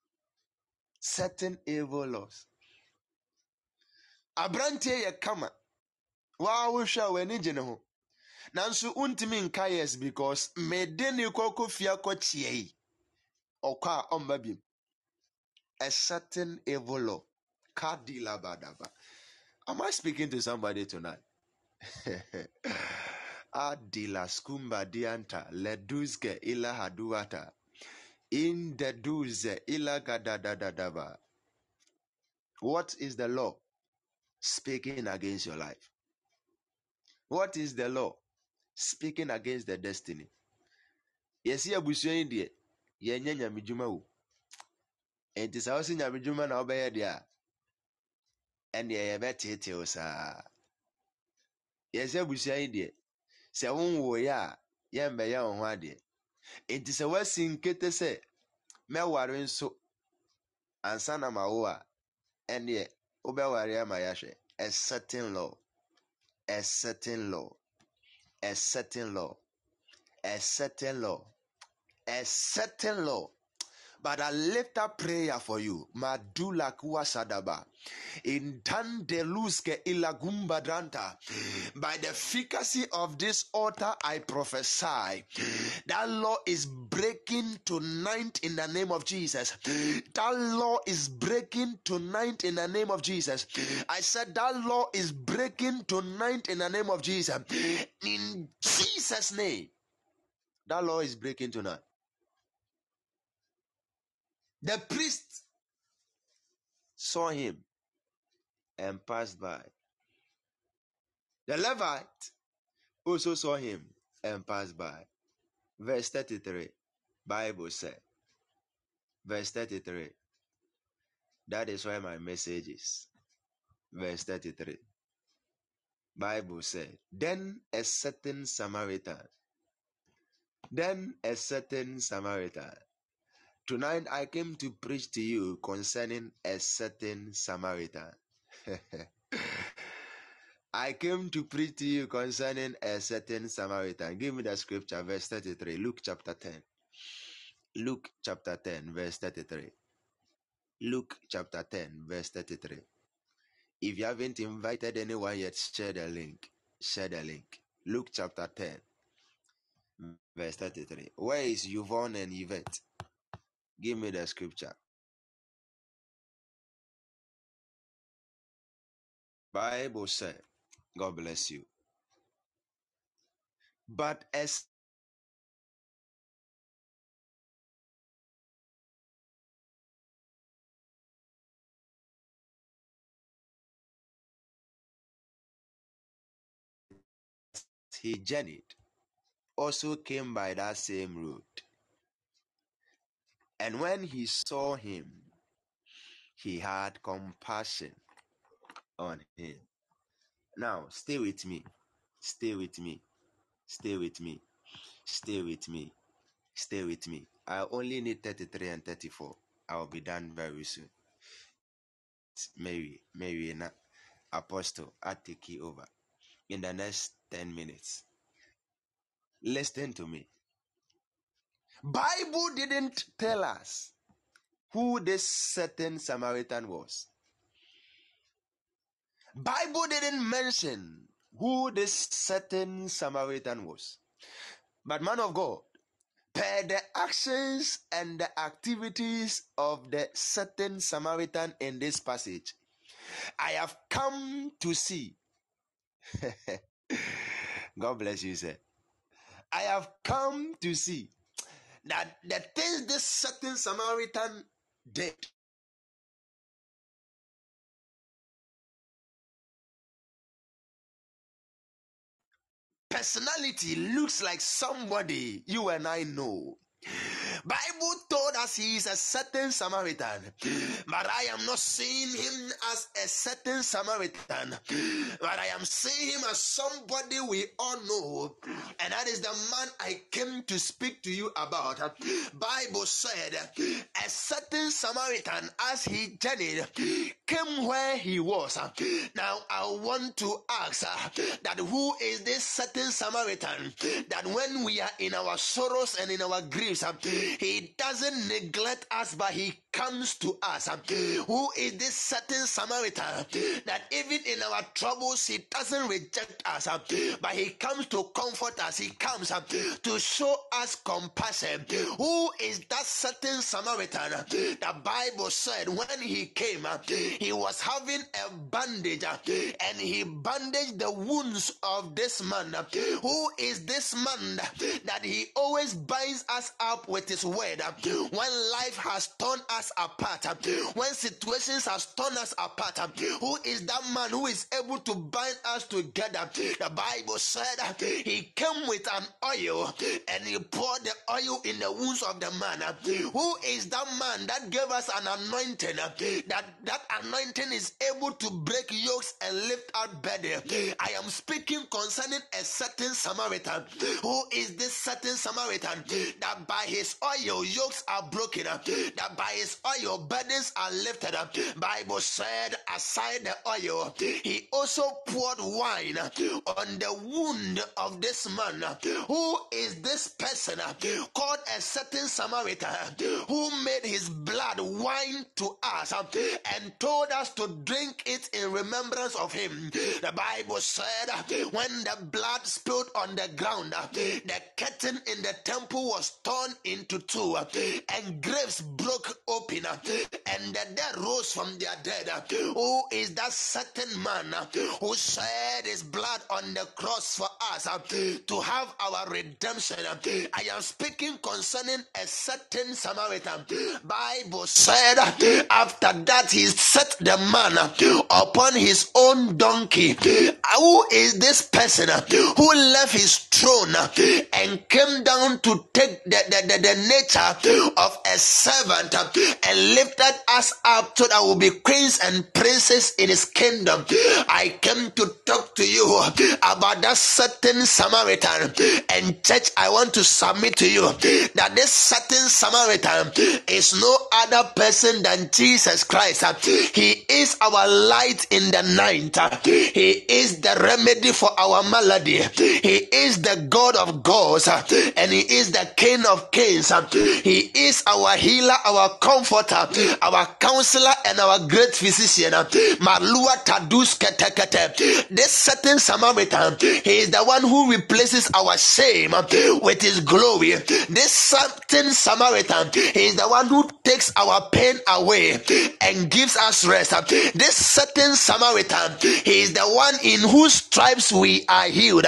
Certain evil laws aberanteɛ yɛ kama. Waa wohwɛ a w'ani gye ne ho. Nanso wontumi nka yes because mede ne kɔkɔ fie akɔkyea yi. Ɔkɔ a ɔmba bim. A certain evil law. Kadila badaba am i speaking to somebody tonight? Adila skumba dianta. Leduske ila haduata. In the duze ila gadadadadaba. What is the law speaking against your life? What is the law? Speaking against the destiny. Yɛsi abusua yi deɛ yɛnyɛ nyamedwuma o. Nti sɛ wosi nyamedwuma na wobɛyɛ deɛ a ɛneɛ yɛbɛteetee saa. Yɛsi abusua yi deɛ sɛ wonwoeɛ a yɛmbɛyɛ wo ho adeɛ. Nti sɛ woasi nkete sɛ mɛware nso ansa na ma wo a ɛneɛ wobɛware ama yɛahwɛ. A certain law. A certain law. A certain law. A certain law. A certain law but I lift up prayer for you. Madula kuwasadaba. In tande luske ilagumba dranta. By the efficacy of this altar, I prophesy that law is breaking tonight in the name of Jesus. That law is breaking tonight in the name of Jesus. I said that law is breaking tonight in the name of Jesus. In Jesus' name, that law is breaking tonight. The priest saw him and passed by. The Levite also saw him and passed by. Verse 33, Bible said. Verse 33. That is why my message is. Verse 33. Bible said, Then a certain Samaritan, then a certain Samaritan Tonight I came to preach to you concerning a certain Samaritan. I came to preach to you concerning a certain Samaritan. Give me the scripture, verse 33. Luke chapter 10. Luke chapter 10, verse 33. Luke chapter 10, verse 33. If you haven't invited anyone yet, share the link. Share the link. Luke chapter 10, verse 33. Where is Yvonne and Yvette? Give me the scripture. Bible said, God bless you. But as he journeyed, also came by that same road. And when he saw him, he had compassion on him. Now, stay with me. Stay with me. Stay with me. Stay with me. Stay with me. I only need 33 and 34. I'll be done very soon. Mary, Mary, Apostle, I take you over in the next 10 minutes. Listen to me. Bible didn't tell us who this certain Samaritan was. Bible didn't mention who this certain Samaritan was. But man of God, per the actions and the activities of the certain Samaritan in this passage, I have come to see. God bless you, sir. I have come to see that the things this certain Samaritan did personality looks like somebody you and I know. Bible told us he is a certain Samaritan, but I am not seeing him as a certain Samaritan, but I am seeing him as somebody we all know, and that is the man I came to speak to you about. Bible said a certain Samaritan as he journeyed came where he was. Now I want to ask uh, that who is this certain Samaritan that when we are in our sorrows and in our griefs, uh, he doesn't neglect us, but he comes to us. Um, who is this certain Samaritan that even in our troubles, he doesn't reject us, um, but he comes to comfort us. He comes um, to show us compassion. Who is that certain Samaritan? The Bible said when he came, he was having a bandage and he bandaged the wounds of this man. Who is this man that he always binds us up with his word? When life has torn us apart, when situations has torn us apart, who is that man who is able to bind us together? The Bible said he came with an oil and he poured the oil in the wounds of the man. Who is that man that gave us an anointing? That that anointing is able to break yokes and lift out burden. I am speaking concerning a certain Samaritan. Who is this certain Samaritan? That by his oil yokes are broken. That by his oil burdens are lifted. Up. Bible said, aside the oil, he also poured wine on the wound of this man. Who is this person called a certain Samaritan who made his blood wine to us and told us to drink it in remembrance of him? The Bible said, when the blood spilled on the ground, the curtain in the temple was torn into two, and graves broke open, Uh, and the dead rose from their dead. Uh, who is that certain man uh, who shed his blood on the cross for us to have our redemption? I am speaking concerning a certain Samaritan. Bible said after that he set the man upon his own donkey. Who is this person who left his throne and came down to take the, the, the, the nature of a servant and lifted us up so that we'll be queens and princes in his kingdom. I came to talk to you about that certain Samaritan. And church, I want to submit to you that this certain Samaritan is no other person than Jesus Christ. He is our light in the night. He is the remedy for our malady. He is the God of gods and he is the King of kings. He is our healer, our comforter, our counselor, and our great physician. Malua Tadus Ketekete. This certain Samaritan, he is the one who replaces our shame with his glory. This certain Samaritan, he is the one who takes our pain away and gives us rest. This certain Samaritan, he is the one in whose stripes we are healed.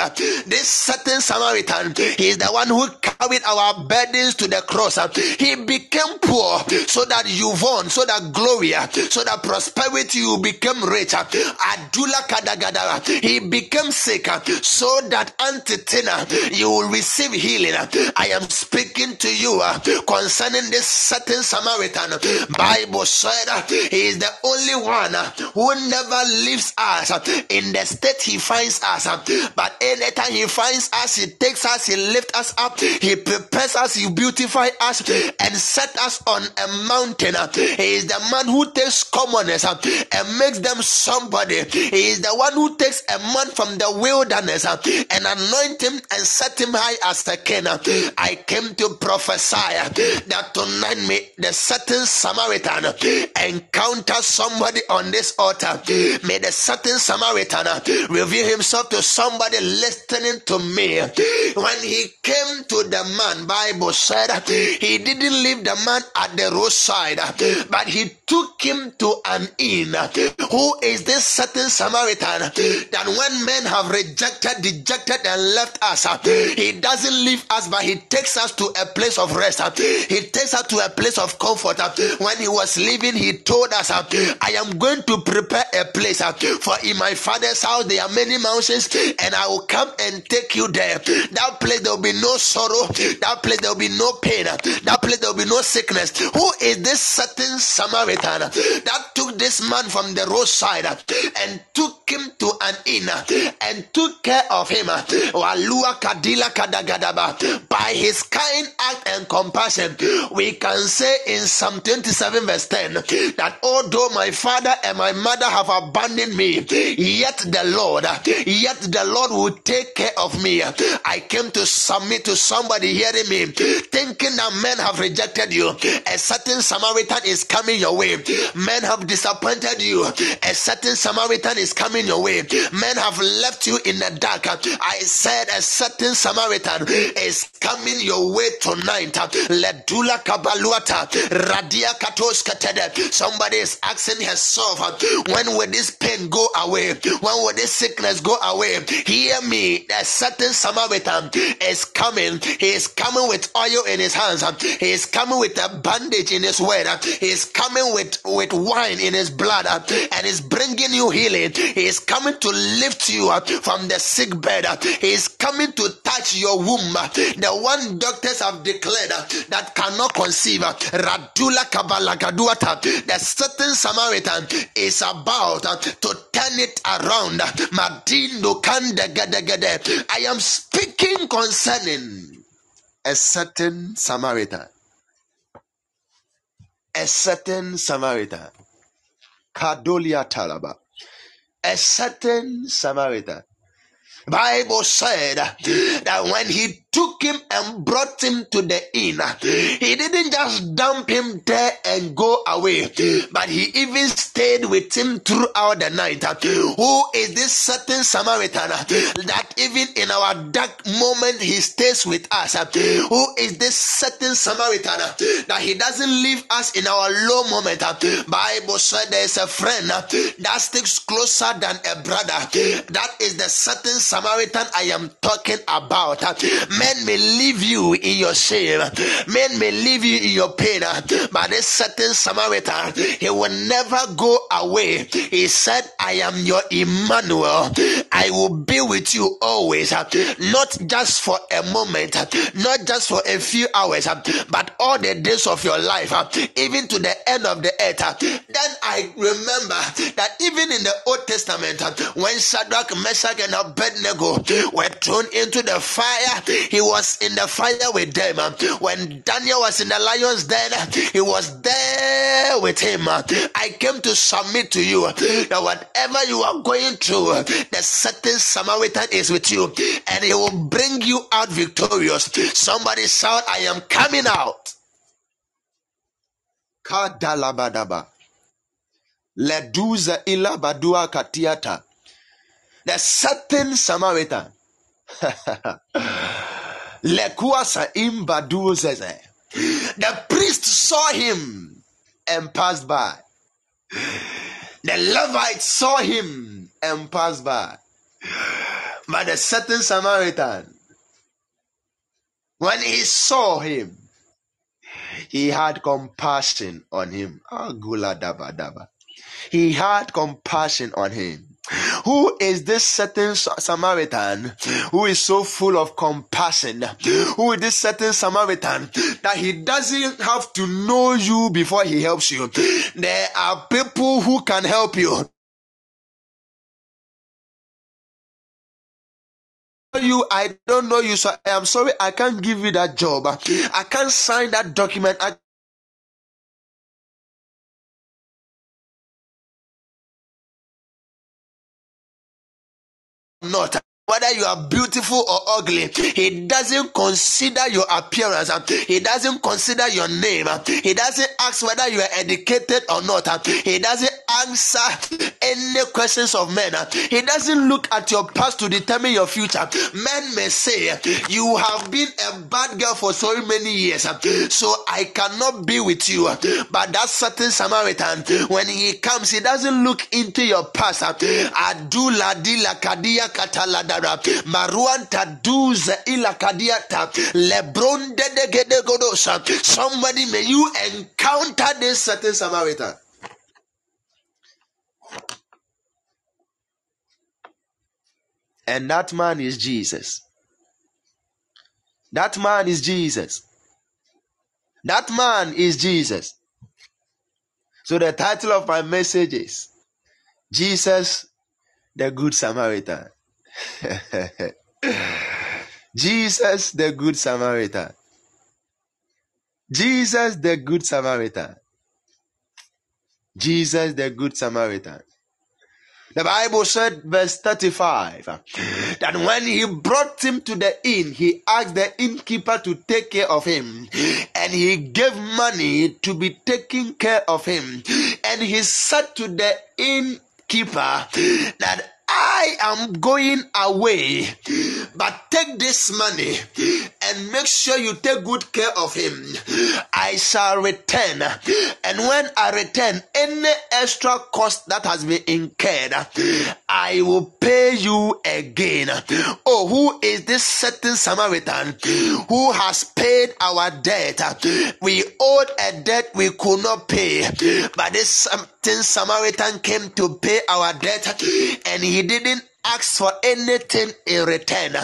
This certain Samaritan, he is the one who carried our burdens to the cross. He became poor so that you've won, so that glory, so that prosperity you become rich. Adula Kadagadara. He became sick so that antitina you will receive healing. I am speaking to you uh, concerning this certain Samaritan. Bible said uh, he is the only one uh, who never leaves us in the state he finds us. But anytime he finds us, he takes us, he lifts us up, he prepares us, he beautifies us, and set us on a mountain. Uh, he is the man who takes commoners uh, and makes them somebody. He is the one who takes a man from the wilderness uh, and anoint him and set him high as a king. I came to prophesy that tonight may the certain Samaritan encounter somebody on this altar. May the certain Samaritan reveal himself to somebody listening to me. When he came to the man, Bible said he didn't leave the man at the roadside, but he took him to an inn. Who is this certain Samaritan that when men have rejected, dejected, and left us, he doesn't leave us, but he takes us to a place of rest. He takes us to a place of comfort. When he was leaving, he told us, I am going to prepare a place for in my father's house there are many mountains, and I will come and take you there. That place there will be no sorrow, that place there will be no pain, that place there will be no sickness. Who is this certain Samaritan that took this man from the roadside and took him to an inn and took care of him? By his kind act and compassion, we can say in Psalm 27, verse 10, that although my father and my mother have abandoned me, yet the Lord, yet the Lord will take care of me. I came to submit to somebody hearing me, thinking that men have rejected you. A certain Samaritan is coming your way. Men have disappointed you. A certain Samaritan is coming your way. Men have left you in the dark. I said a certain Samaritan is coming your way tonight. Ledula kabaluata radia katos. Somebody is asking herself, when will this pain go away? When will this sickness go away? Hear me. A certain Samaritan is coming. He is coming with oil in his hands. He is coming with a bandage in his word. He is coming with, with wine in his blood and is bringing you healing. He is coming to lift you up from the sick bed. He is coming to touch your womb. The one doctors have declared that cannot conceive. Radula Kabalagaduata. The certain Samaritan is about to turn it around. Madindo. I am speaking concerning a certain Samaritan. A certain Samaritan. Kadolia Talaba. A certain Samaritan. Bible said that when he took him and brought him to the inn. He didn't just dump him there and go away, but he even stayed with him throughout the night. Who is this certain Samaritan that even in our dark moment he stays with us? Who is this certain Samaritan that he doesn't leave us in our low moment? Bible said there is a friend that sticks closer than a brother. That is the certain Samaritan I am talking about Men may leave you in your shame, men may leave you in your pain, but this certain Samaritan, he will never go away. He said, I am your Emmanuel. I will be with you always, not just for a moment, not just for a few hours, but all the days of your life, even to the end of the earth. Then I remember that even in the Old Testament, when Shadrach, Meshach, and Abednego were thrown into the fire, he was in the fire with them. When Daniel was in the lion's den, he was there with him. I came to submit to you that whatever you are going through, the certain Samaritan is with you and he will bring you out victorious. Somebody shout, I am coming out. Kadalabadaba. Leduza ila badua katiata. The certain Samaritan. The priest saw him and passed by. The Levite saw him and passed by. But the certain Samaritan, when he saw him, he had compassion on him. Ah, daba. He had compassion on him. Who is this certain Samaritan who is so full of compassion? Who is this certain Samaritan that he doesn't have to know you before he helps you? There are people who can help you. you i don't know you so i am sorry i can't give you that job i can't sign that document I not whether you are beautiful or ugly he doesn't consider your appearance. He doesn't consider your name. He doesn't ask whether you are educated or not. He doesn't answer any questions of men. He doesn't look at your past to determine your future. Men may say you have been a bad girl for so many years so i cannot be with you. But that certain samaritan when he comes he doesn't look into your past. Adula dila kadia katalada kadara maruan taduza ila kadiata. Lebron dedegede godosa somebody may you encounter this certain samaritan. And that man is jesus. That man is jesus. That man is jesus. So the title of my message is jesus the good samaritan Jesus, the Good Samaritan. Jesus, the Good Samaritan. Jesus, the Good Samaritan. The Bible said, verse 35, that when he brought him to the inn, he asked the innkeeper to take care of him, and he gave money to be taken care of him. And he said to the innkeeper that I am going away, but take this money and make sure you take good care of him. I shall return, and when I return, any extra cost that has been incurred, I will pay you again. Oh, who is this certain Samaritan who has paid our debt? We owed a debt we could not pay, but this certain Samaritan came to pay our debt, and he didn't ask for anything in return.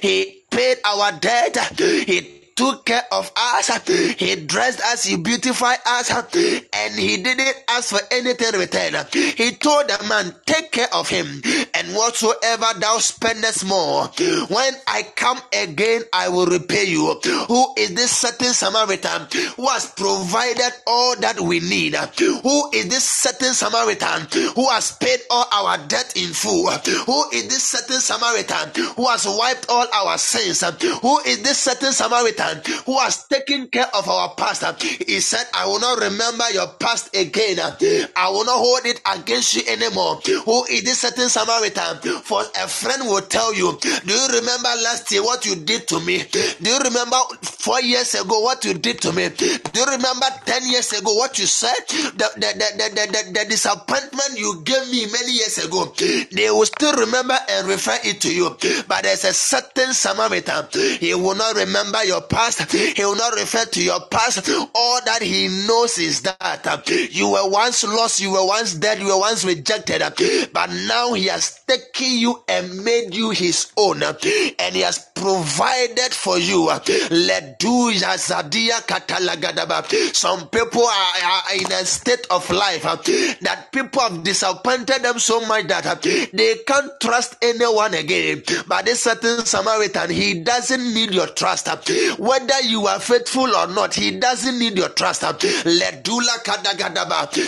He paid our debt. He took care of us. He dressed us, he beautified us, and he didn't ask for anything in return. He told the man, Take care of him, and whatsoever thou spendest more, when I come again, I will repay you. Who is this certain Samaritan who has provided all that we need? Who is this certain Samaritan who has paid all our debt in full? Who is this certain Samaritan who has wiped all our sins? Who is this certain Samaritan? Who has taken care of our past. He said, I will not remember your past again. I will not hold it against you anymore. Who is this certain Samaritan Samaritan, for a friend will tell you, Do you remember last year what you did to me? Do you remember four years ago what you did to me? Do you remember 10 years ago what you said? The, the, the, the, the, the disappointment you gave me many years ago. They will still remember and refer it to you. But there's a certain Samaritan, he will not remember your past, he will not refer to your past. All that he knows is that uh, you were once lost, you were once dead, you were once rejected, uh, but now he has taken you and made you his own, uh, and he has provided for you. Let do Some people are, are in a state of life that people have disappointed them so much that they can't trust anyone again. But this certain Samaritan, he doesn't need your trust. Whether you are faithful or not, he doesn't need your trust.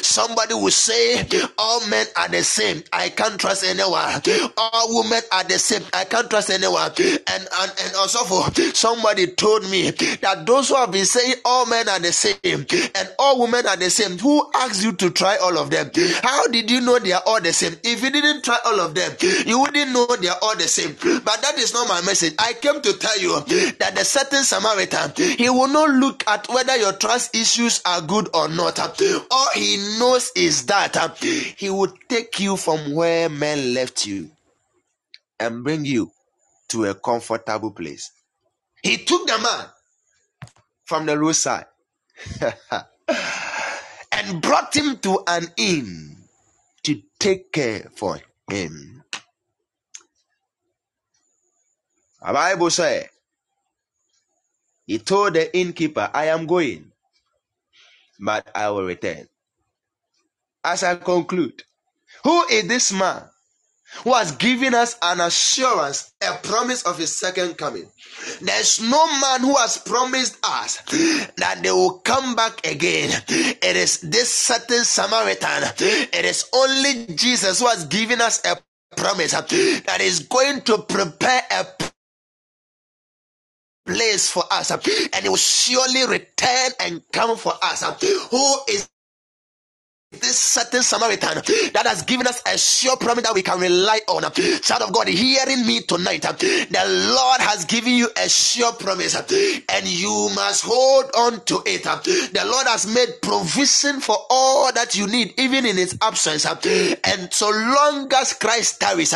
Somebody will say, All men are the same. I can't trust anyone. All women are the same. I can't trust anyone. And and, and also for somebody told me that those who have been saying all men are the same and all women are the same, who asked you to try all of them? How did you know they are all the same? If you didn't try all of them, you wouldn't know they are all the same. But that is not my message. I came to tell you that the certain Samaritan, he will not look at whether your trust issues are good or not. All he knows is that uh, he will take you from where men left you and bring you to a comfortable place. He took the man from the roadside and brought him to an inn to take care for him. The Bible says, he told the innkeeper, I am going, but I will return. As I conclude, who is this man who has given us an assurance, a promise of his second coming. There's no man who has promised us that they will come back again. It is this certain Samaritan. It is only Jesus who has given us a promise that is going to prepare a place for us and he will surely return and come for us. Who is this certain Samaritan that has given us a sure promise that we can rely on. Child of God, hearing me tonight, the Lord has given you a sure promise and you must hold on to it. The Lord has made provision for all that you need, even in His absence. And so long as Christ tarries,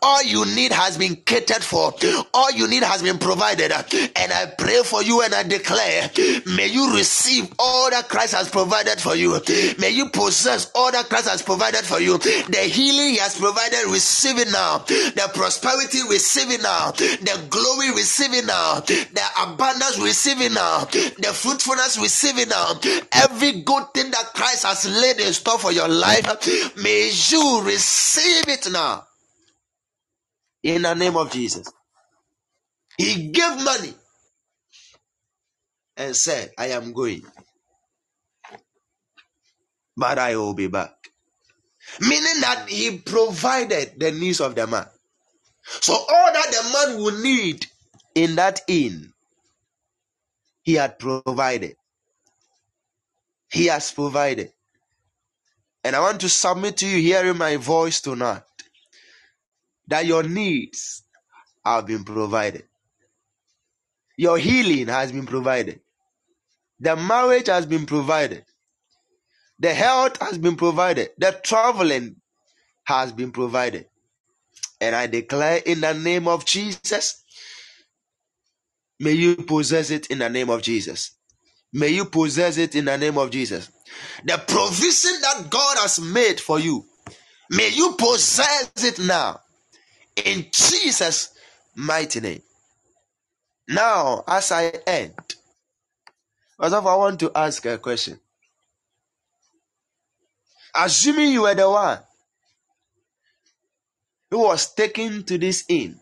all you need has been catered for, all you need has been provided. And I pray for you and I declare, may you receive all that Christ has provided for you. May you possess possess all that Christ has provided for you. The healing He has provided, receive it now. The prosperity, receive it now. The glory, receive it now. The abundance, receive it now. The fruitfulness, receive it now. Every good thing that Christ has laid in store for your life, may you receive it now. In the name of Jesus. He gave money and said, I am going but I will be back. Meaning that he provided the needs of the man. So all that the man would need in that inn, he had provided. He has provided. And I want to submit to you hearing my voice tonight that your needs have been provided. Your healing has been provided. The marriage has been provided. The health has been provided. The traveling has been provided. And I declare in the name of Jesus, may you possess it in the name of Jesus. May you possess it in the name of Jesus. The provision that God has made for you, may you possess it now in Jesus' mighty name. Now, as I end, as if I want to ask a question. Assuming you were the one who was taken to this inn,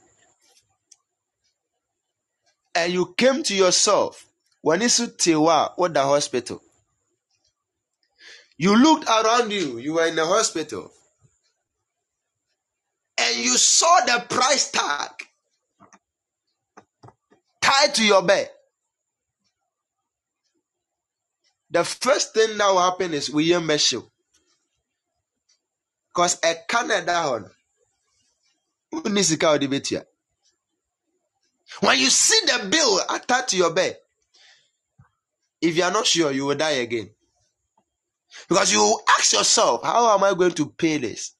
and you came to yourself when it's Tiwa or the hospital. You looked around you, you were in the hospital, and you saw the price tag tied to your bed. The first thing that will happen is we Because a Canada bɛtua. When you see the bill attached to your bed, if you are not sure, you will die again. Because you ask yourself, how am I going to pay this?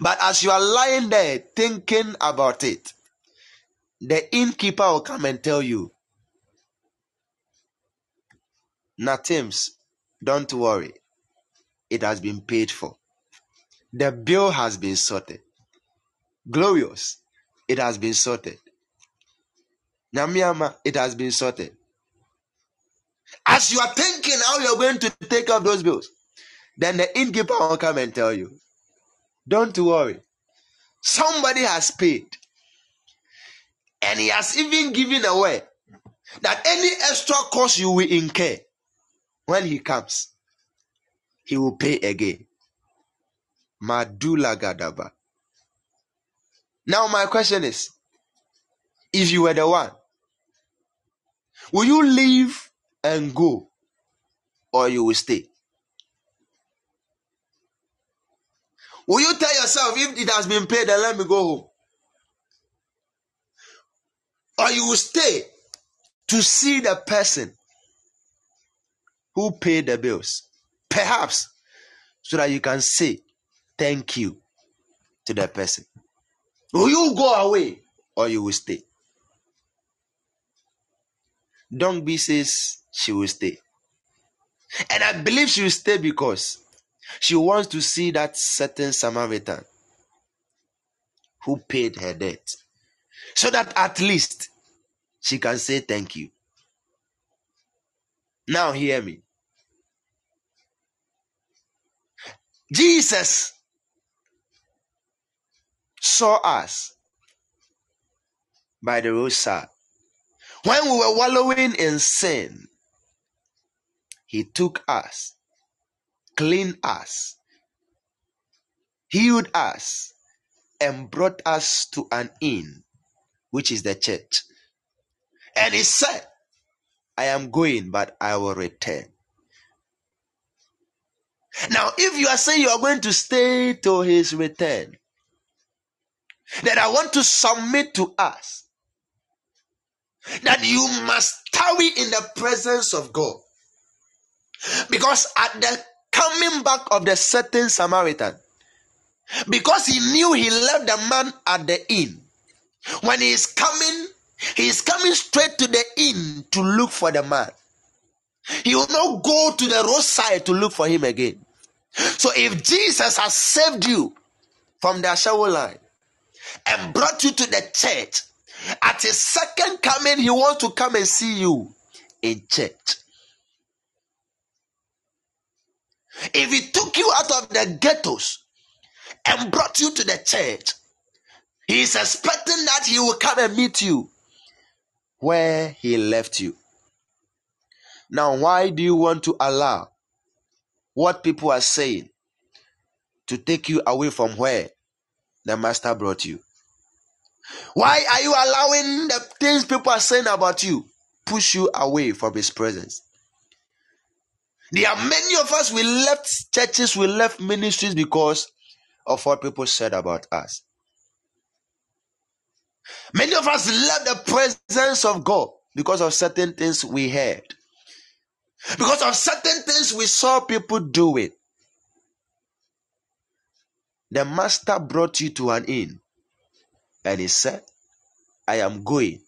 But as you are lying there thinking about it, the innkeeper will come and tell you, Natims, don't worry. It has been paid for. The bill has been sorted. Glorious, it has been sorted. Namiama, it has been sorted. As you are thinking how you're going to take up those bills, then the innkeeper will come and tell you, don't worry. Somebody has paid. And he has even given away that any extra cost you will incur when he comes, he will pay again. Madula Gadaba. Now, my question is if you were the one, will you leave and go or you will stay? Will you tell yourself if it has been paid, then let me go home? Or you will stay to see the person who paid the bills. Perhaps so that you can say thank you to that person. Will you go away or you will stay? Don't be says she will stay. And I believe she will stay because she wants to see that certain Samaritan who paid her debt. So that at least she can say thank you. Now, hear me. Jesus saw us by the roadside. When we were wallowing in sin, He took us, cleaned us, healed us, and brought us to an inn, which is the church. And He said, I am going, but I will return. Now, if you are saying you are going to stay till his return, then I want to submit to us that you must tarry in the presence of God. Because at the coming back of the certain Samaritan, because he knew he left the man at the inn, when he is coming, he is coming straight to the inn to look for the man. He will not go to the roadside to look for him again. So if Jesus has saved you from the shower line and brought you to the church, at his second coming, he wants to come and see you in church. If he took you out of the ghettos and brought you to the church, he is expecting that he will come and meet you where he left you. Now, why do you want to allow what people are saying to take you away from where the master brought you? Why are you allowing the things people are saying about you push you away from his presence? There are many of us we left churches, we left ministries because of what people said about us. Many of us left the presence of God because of certain things we heard. Because of certain things we saw people doing. The master brought you to an inn and he said, I am going,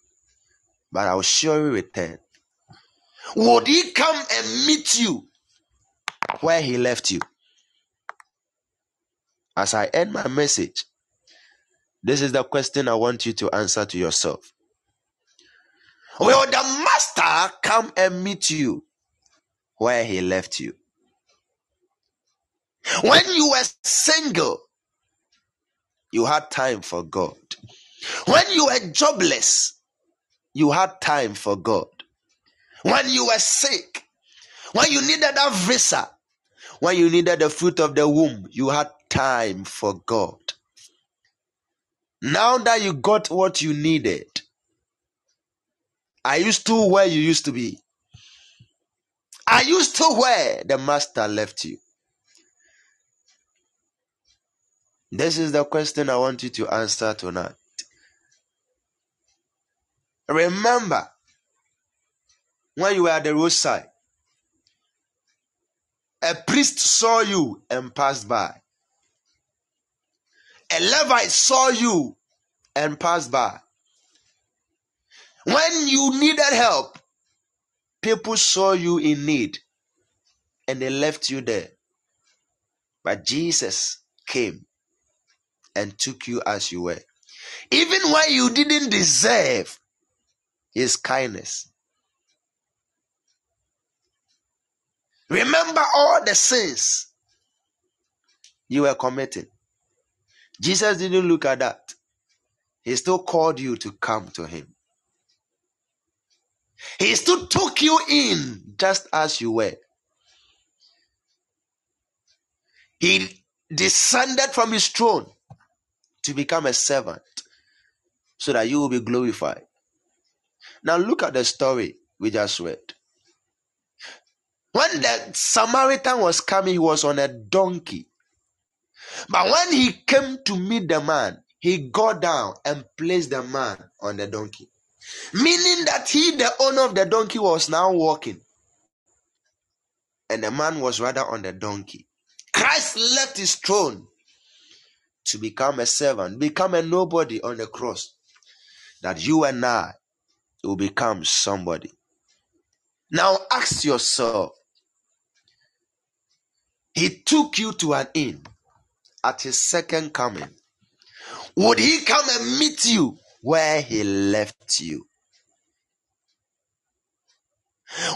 but I will surely return. Would he come and meet you where he left you? As I end my message, this is the question I want you to answer to yourself. Will the master come and meet you where he left you? When you were single, you had time for God. When you were jobless, you had time for God. When you were sick, when you needed a visa, when you needed the fruit of the womb, you had time for God. Now that you got what you needed, are you still where you used to be? Are you still where the master left you? This is the question I want you to answer tonight. Remember when you were at the roadside, a priest saw you and passed by. A Levite saw you and passed by. When you needed help, people saw you in need and they left you there. But Jesus came and took you as you were. Even when you didn't deserve his kindness. Remember all the sins you were committing. Jesus didn't look at that. He still called you to come to him. He still took you in just as you were. He descended from his throne to become a servant so that you will be glorified. Now look at the story we just read. When the Samaritan was coming, he was on a donkey. But when he came to meet the man, he got down and placed the man on the donkey. Meaning that he, the owner of the donkey, was now walking. And the man was rather on the donkey. Christ left his throne to become a servant, become a nobody on the cross. That you and I will become somebody. Now ask yourself He took you to an inn at his second coming. Would he come and meet you where he left you?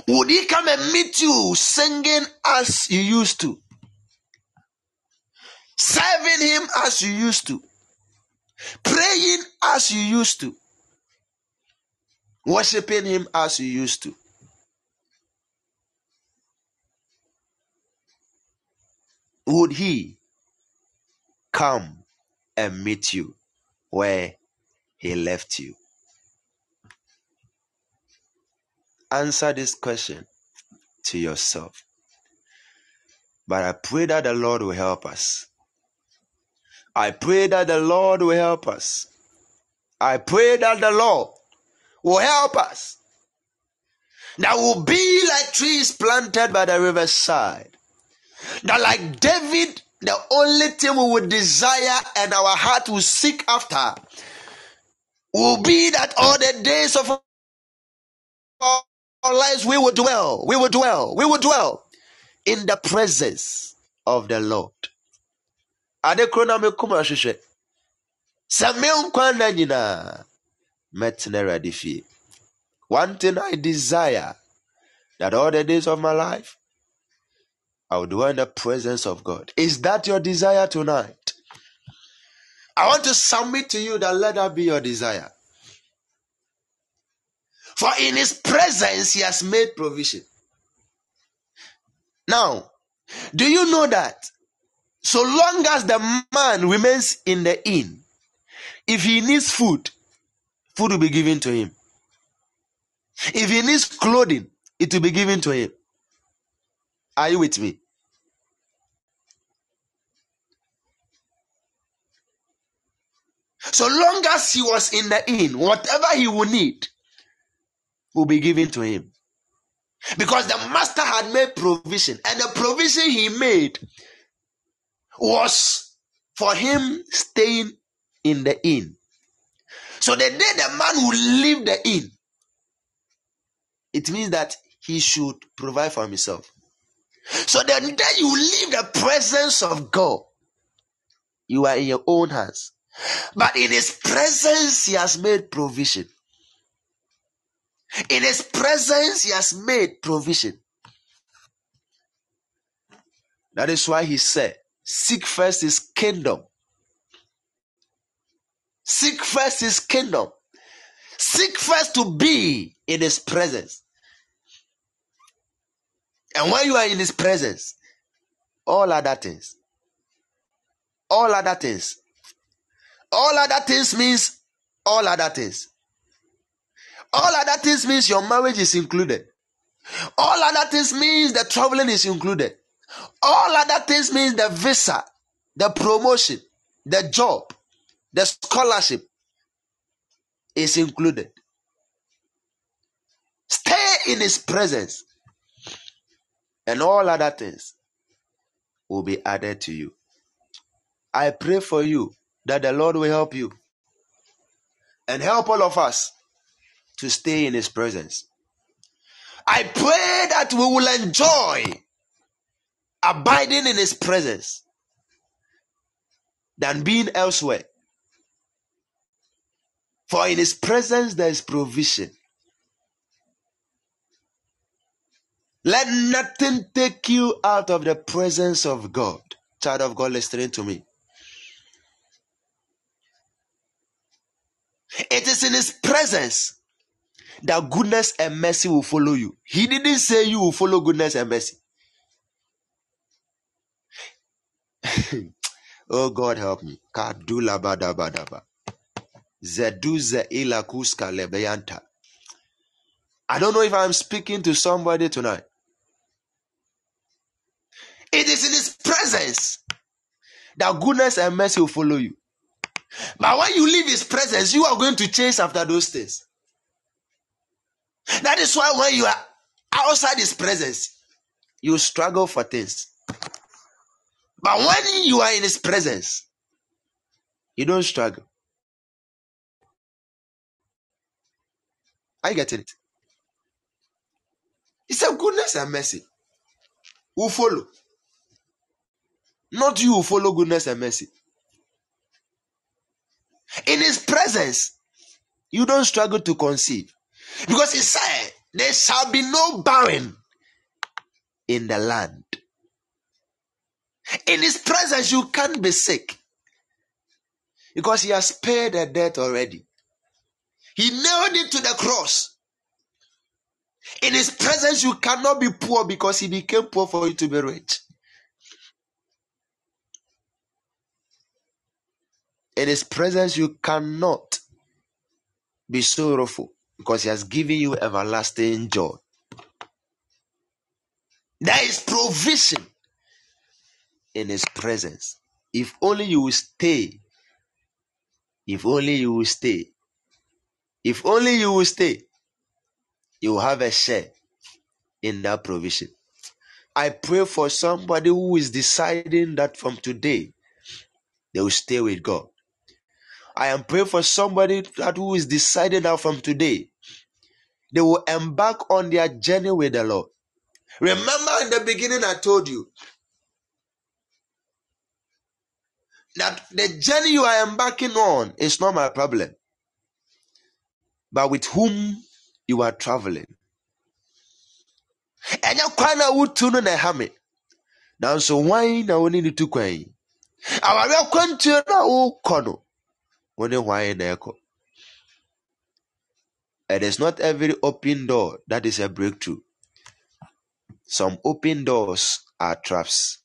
Would he come and meet you singing as you used to? Serving him as you used to? Praying as you used to? Worshipping him as you used to? Would he come and meet you where he left you? Answer this question to yourself. But I pray that the Lord will help us. I pray that the Lord will help us. I pray that the Lord will help us. That will be like trees planted by the riverside. That like David the only thing we would desire and our heart will seek after will be that all the days of our lives we will dwell, we will dwell, we will dwell in the presence of the Lord. Ade koro na ahwehwɛ sɛ me nkwa nna nyinaa mɛtena awurade fie one thing i desire that all the days of my life I will dwell in the presence of God. Is that your desire tonight? I want to submit to you that let that be your desire. For in his presence, he has made provision. Now, do you know that so long as the man remains in the inn, if he needs food, food will be given to him. If he needs clothing, it will be given to him. Are you with me? So long as he was in the inn, whatever he would need will be given to him. Because the master had made provision, and the provision he made was for him staying in the inn. So the day the man will leave the inn, it means that he should provide for himself. So the day you leave the presence of God, you are in your own hands. But in his presence, he has made provision. In his presence, he has made provision. That is why he said, Seek first his kingdom. Seek first his kingdom. Seek first to be in his presence. And when you are in his presence, all other things, all other things, all other things means all other things. All other things means your marriage is included. All other things means the traveling is included. All other things means the visa, the promotion, the job, the scholarship is included. Stay in His presence, and all other things will be added to you. I pray for you that the Lord will help you and help all of us to stay in His presence. I pray that we will enjoy abiding in His presence than being elsewhere. For in His presence there is provision. Let nothing take you out of the presence of God. Child of God, listening to me. It is in His presence that goodness and mercy will follow you. He didn't say you will follow goodness and mercy. Hmm. oh God, help me. Kadula badabadaba. Zeduze ilakuska lebeyanta. I don't know if I'm speaking to somebody tonight. It is in His presence that goodness and mercy will follow you. But when you leave His presence, you are going to chase after those things. That is why when you are outside His presence, you struggle for things. But when you are in His presence, you don't struggle. Are you getting it? It's a goodness and mercy. Who follow? Not you who follow goodness and mercy. In His presence, you don't struggle to conceive. Because He said, There shall be no barren in the land. In His presence, you can't be sick. Because He has paid the debt already. He nailed it to the cross. In His presence, you cannot be poor because He became poor for you to be rich. In His presence, you cannot be sorrowful because He has given you everlasting joy. There is provision in His presence. If only you will stay. If only you will stay. If only you will stay, you will have a share in that provision. I pray for somebody who is deciding that from today they will stay with God. I am praying for somebody that who is deciding that from today they will embark on their journey with the Lord. Remember in the beginning, I told you that the journey you are embarking on is not my problem, but with whom you are traveling. ɛnyɛ kwan na wotu no na ɛha me nanso wan na wone ne tu kwan yi. Awareɛ kwantuo no a wokɔ no wone hwan na ɛkɔ it is not every open door that is a breakthrough. Some open doors are traps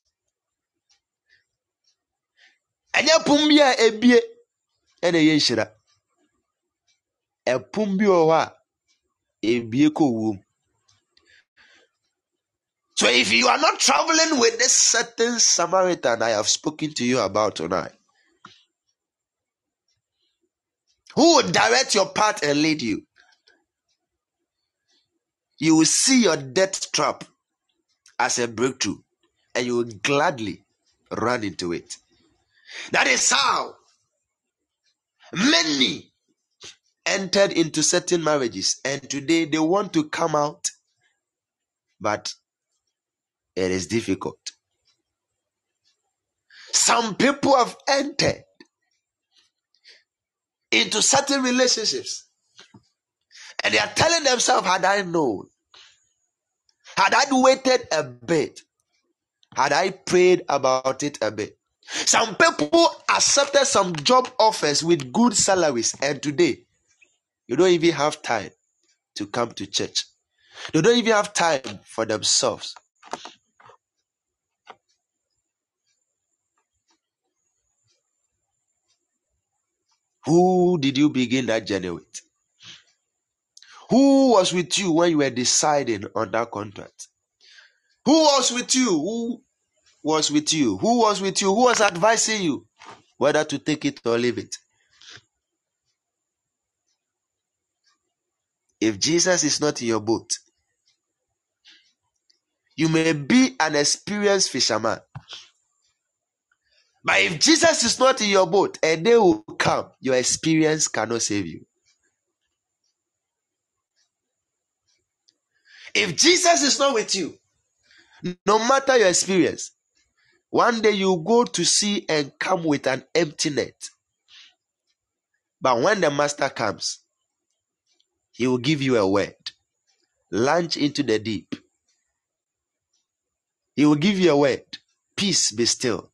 ɛnyɛ bi a ebie ɛna nhyira. Bi wɔ hɔ a ebie kɔ so if you are not traveling with this certain samaritan i have spoken to you about tonight. Who will direct your path and lead you? You will see your death trap as a breakthrough and you will gladly run into it that is how many entered into certain marriages and today they want to come out, but it is difficult. Some people have entered into certain relationships and they are telling themselves, Had I known, had I waited a bit, had I prayed about it a bit. Some people accepted some job offers with good salaries, and today you don't even have time to come to church. They don't even have time for themselves. Who did you begin that journey with? Who was with you when you were deciding on that contract? Who was with you? Who was with you? Who was with you? Who was advising you? whether to take it or leave it. If Jesus is not in your boat, you may be an experienced fisherman. But if Jesus is not in your boat, a day will come, your experience cannot save you. If Jesus is not with you, no matter your experience, one day you go to sea and come with an empty net. But when the master comes, he will give you a word. Launch into the deep. He will give you a word. Peace be still.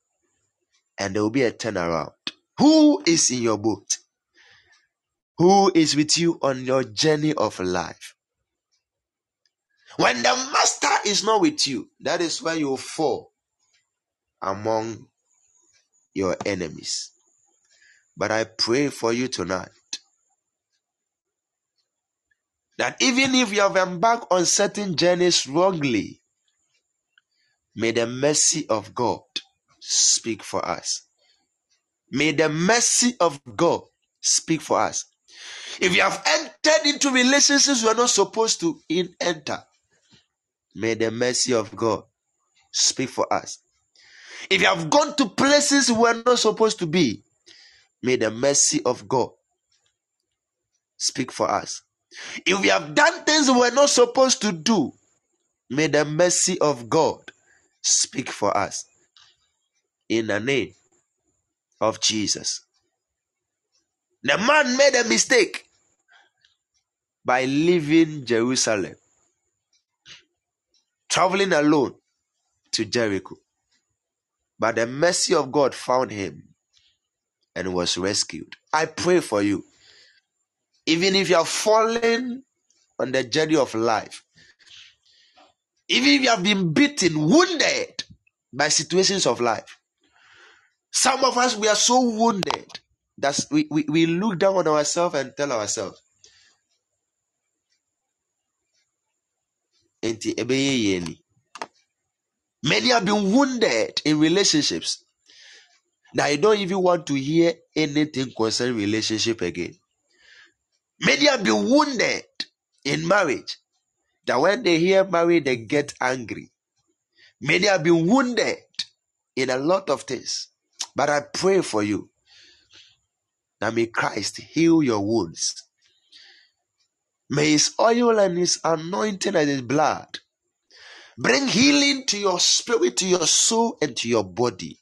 And there will be a turnaround. Who is in your boat? Who is with you on your journey of life? When the master is not with you, that is where you fall among your enemies. But I pray for you tonight that even if you have embarked on certain journeys wrongly, may the mercy of God speak for us. May the mercy of God speak for us. If you have entered into relationships you are not supposed to enter, may the mercy of God speak for us. If you have gone to places we are not supposed to be, may the mercy of God speak for us. If we have done things we are not supposed to do, may the mercy of God speak for us. In the name of Jesus. The man made a mistake by leaving Jerusalem, traveling alone to Jericho. But the mercy of God found him and was rescued. I pray for you. Even if you are fallen on the journey of life, even if you have been beaten, wounded by situations of life, some of us, we are so wounded that we, we, we look down on ourselves and tell ourselves, Many have been wounded in relationships. Now I don't even want to hear anything concerning relationship again. Many have been wounded in marriage. That when they hear marriage, they get angry. Many have been wounded in a lot of things. But I pray for you that may Christ heal your wounds. May his oil and his anointing and his blood bring healing to your spirit, to your soul, and to your body.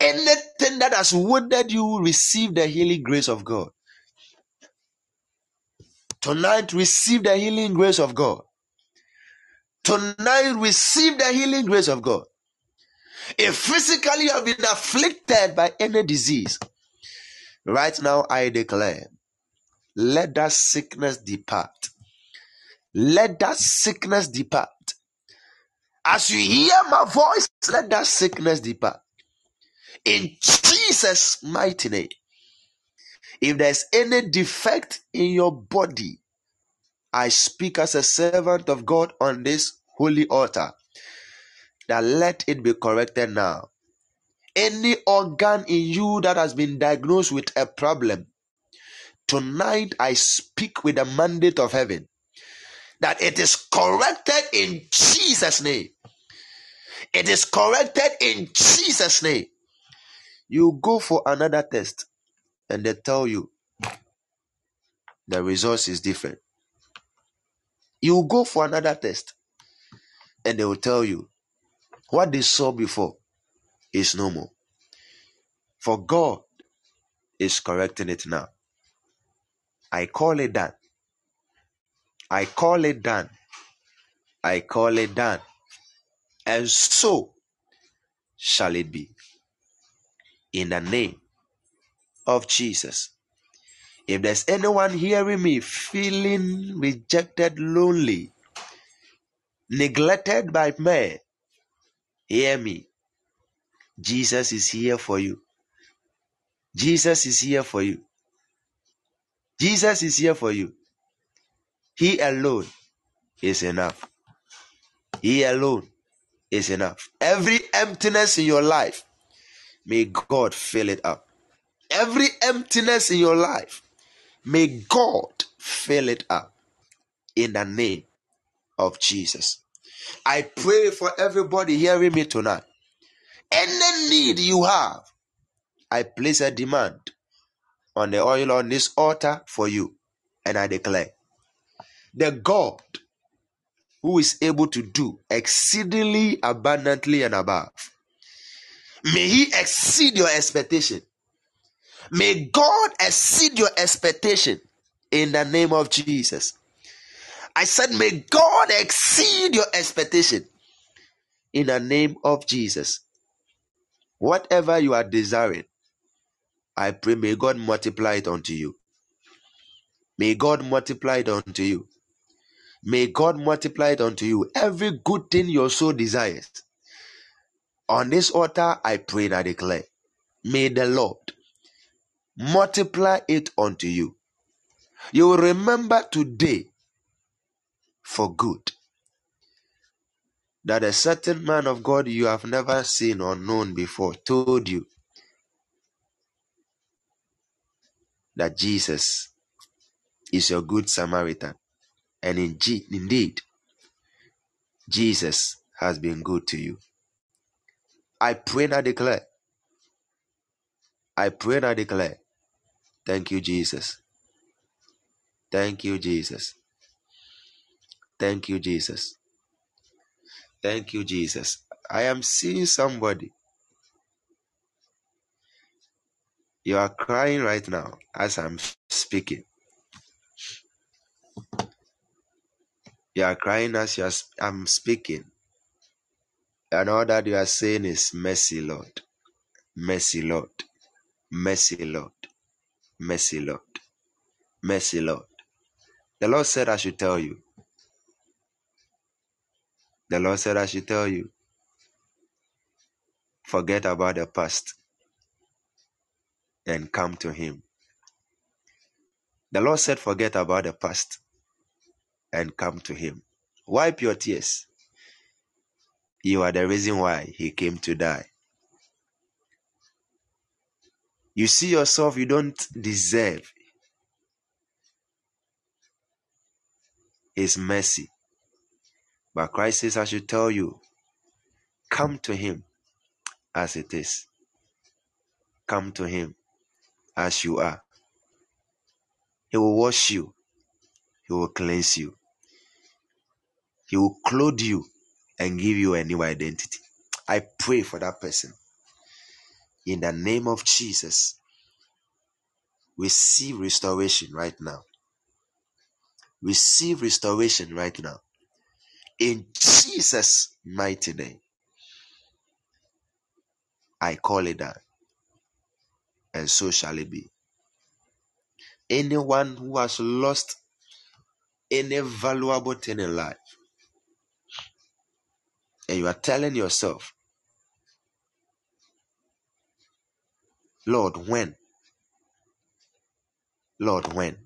Anything that has wounded you, receive the healing grace of God. Tonight, receive the healing grace of God. Tonight, receive the healing grace of God. If physically you have been afflicted by any disease, right now I declare, let that sickness depart. Let that sickness depart. As you hear my voice, let that sickness depart. In Jesus' mighty name. If there's any defect in your body, I speak as a servant of God on this holy altar that let it be corrected now. Any organ in you that has been diagnosed with a problem, tonight I speak with the mandate of heaven that it is corrected in Jesus' name. It is corrected in Jesus' name. You go for another test and they tell you the results is different. You go for another test and they will tell you what they saw before is normal. For God is correcting it now. I call it done. I call it done. I call it done. And so shall it be. In the name of Jesus. If there's anyone hearing me feeling rejected, lonely, neglected by men, Hear me. Jesus is here for you. Jesus is here for you. Jesus is here for you. He alone is enough. He alone is enough. Every emptiness in your life, may God fill it up. Every emptiness in your life, may God fill it up in the name of Jesus. I pray for everybody hearing me tonight. Any need you have, I place a demand on the oil on this altar for you. And I declare the God who is able to do exceedingly abundantly and above, may He exceed your expectation. May God exceed your expectation in the name of Jesus. I said, may God exceed your expectation in the name of Jesus. Whatever you are desiring, I pray, may God multiply it unto you. May God multiply it unto you. May God multiply it unto you. Every good thing your soul desires. On this altar, I pray and I declare, may the Lord multiply it unto you. You will remember today for good that a certain man of God you have never seen or known before told you that Jesus is your good Samaritan. And in G- indeed, Jesus has been good to you. I pray and I declare, I pray and I declare, thank you, Jesus. Thank you, Jesus. Thank you, Jesus. Thank you, Jesus. I am seeing somebody. You are crying right now as I'm speaking. You are crying as you are, I'm speaking. And all that you are saying is mercy, Lord. Mercy, Lord. Mercy, Lord. Mercy, Lord. Mercy, Lord. The Lord said I should tell you. The Lord said I should tell you. Forget about the past and come to Him. The Lord said, Forget about the past and come to Him. Wipe your tears. You are the reason why He came to die. You see yourself, you don't deserve His mercy. But Christ says, I should tell you, come to Him as it is. Come to Him as you are. He will wash you, He will cleanse you, He will clothe you and give you a new identity. I pray for that person. In the name of Jesus, receive restoration right now. Receive restoration right now. In Jesus' mighty name, I call it that. And so shall it be. Anyone who has lost any valuable thing in life, and you are telling yourself, Lord, when? Lord, when?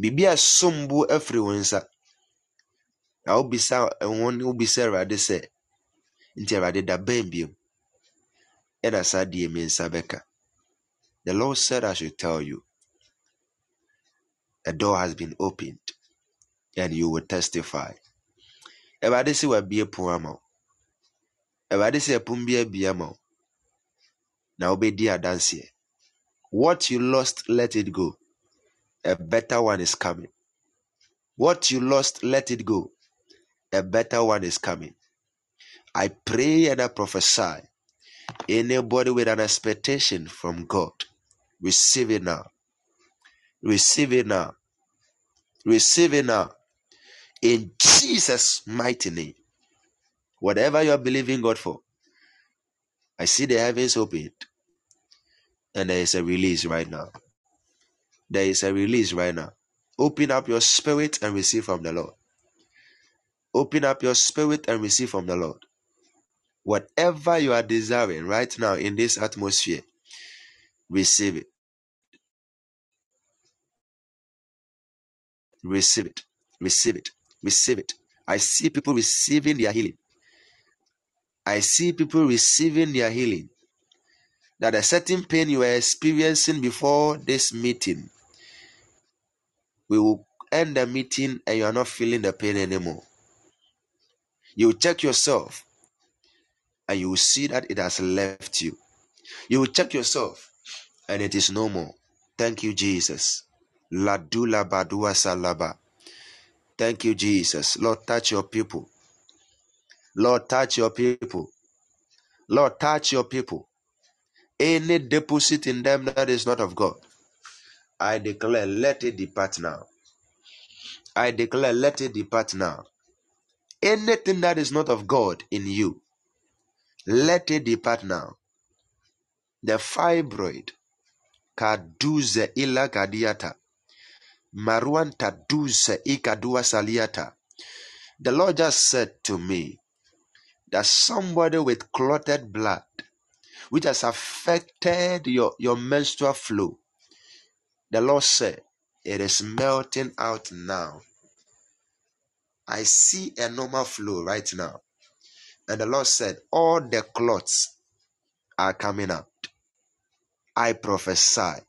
Biribi a som bo afiri wo nsa na wobisa ne wobisa Awurade sɛ nti Awurade da bɛn biom ɛna saa deɛ mi nsa bɛka. The Lord said I should tell you a door has been opened and you will testify. Awurade sɛ wabie pon ama wo. Awurade sɛ ɛpon bi abie ama wo. Na wobɛdi adanseɛ. What you lost, let it go. A better one is coming. What you lost, let it go. A better one is coming. I pray and I prophesy. Anybody with an expectation from God, receive it now. Receive it now. Receive it now. In Jesus' mighty name. Whatever you are believing God for, I see the heavens opened. And there is a release right now. There is a release right now. Open up your spirit and receive from the Lord. Open up your spirit and receive from the Lord. Whatever you are desiring right now in this atmosphere, receive it. Receive it. Receive it. Receive it. I see people receiving their healing. I see people receiving their healing. That a certain pain you were experiencing before this meeting, we will end the meeting and you are not feeling the pain anymore. You will check yourself and you will see that it has left you. You will check yourself and it is no more. Thank you, Jesus. Ladula Badua Salaba. Thank you, Jesus. Lord, touch your people. Lord, touch your people. Lord, touch your people. Any deposit in them that is not of God, I declare, let it depart now. I declare, let it depart now. Anything that is not of God in you, let it depart now. The fibroid, kaduze ila kadiata, maruan taduze ikadua saliata. The Lord just said to me that somebody with clotted blood, which has affected your, your menstrual flow, the Lord said, it is melting out now. I see a normal flow right now. And the Lord said, All the clots are coming out. I prophesy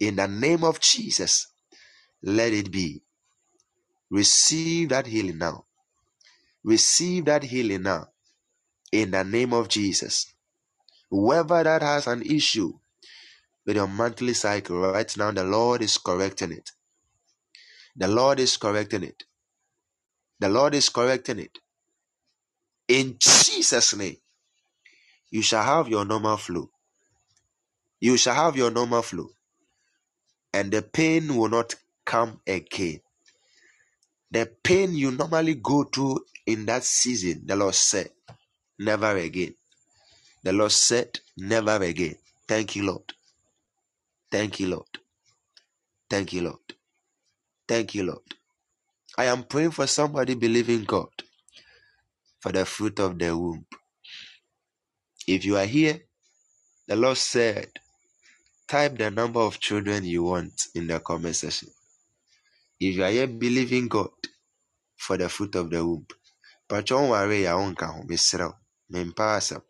in the name of Jesus, let it be. Receive that healing now. Receive that healing now in the name of Jesus. Whoever that has an issue with your monthly cycle right now, the Lord is correcting it. The Lord is correcting it. The Lord is correcting it. In Jesus' name, you shall have your normal flow. You shall have your normal flow. And the pain will not come again. The pain you normally go through in that season, the Lord said, never again. The Lord said, never again. Thank you, Lord. Thank you, Lord. Thank you, Lord. Thank you, Lord. I am praying for somebody believing God for the fruit of the womb. If you are here, the Lord said, type the number of children you want in the comment section. If you are here believing God for the fruit of the womb, patwa wonware yɛ a wonka ho mesrɛ wo mempa asɛm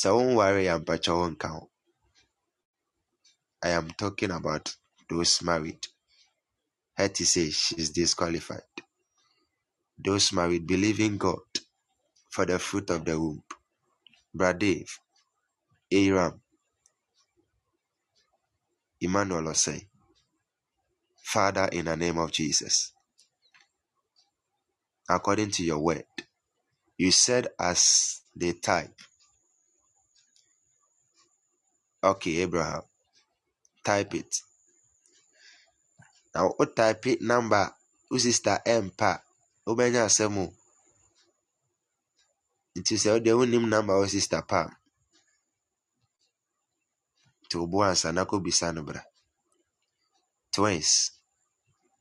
sɛ wonware yɛ a mpatwa wonka ho I am talking about those married. Hetty says she's disqualified. Those married believing God for the fruit of the womb. Bradev, Aram, Emmanuel Osei. Father, in the name of Jesus, according to your word, you said as they type. Okay, Abraham, type it. Now, what type it number? Who sister M pa? Wobɛnya asɛm o. Nti sɛ wode wonim number wo sister pa a, nti wobo ansa na kɔbisa no bra. Twins.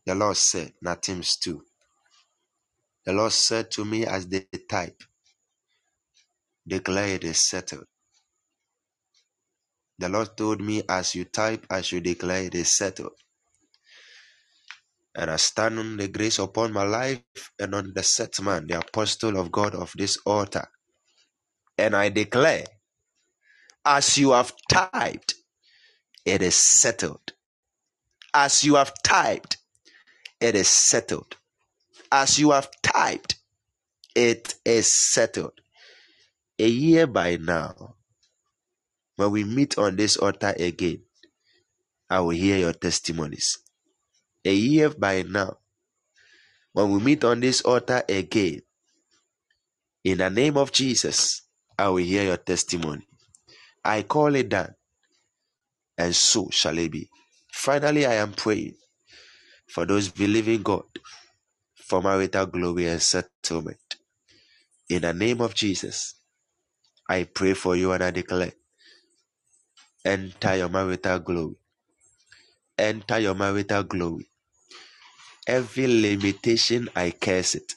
The Lord said, Natims too. The Lord said to me as they type, declare it is settled. The Lord told me as you type, I should declare it is settled. And I stand on the grace upon my life and on the set man, the apostle of God of this altar. And I declare, as you have typed, it is settled. As you have typed, it is settled. As you have typed, it is settled. A year by now, when we meet on this altar again, I will hear your testimonies. A year by now, when we meet on this altar again, in the name of Jesus, I will hear your testimony. I call it done, and so shall it be. Finally, I am praying for those believing God for marital glory and settlement. In the name of Jesus, I pray for you and I declare enter your marital glory. Enter your marital glory. Every limitation, I curse it.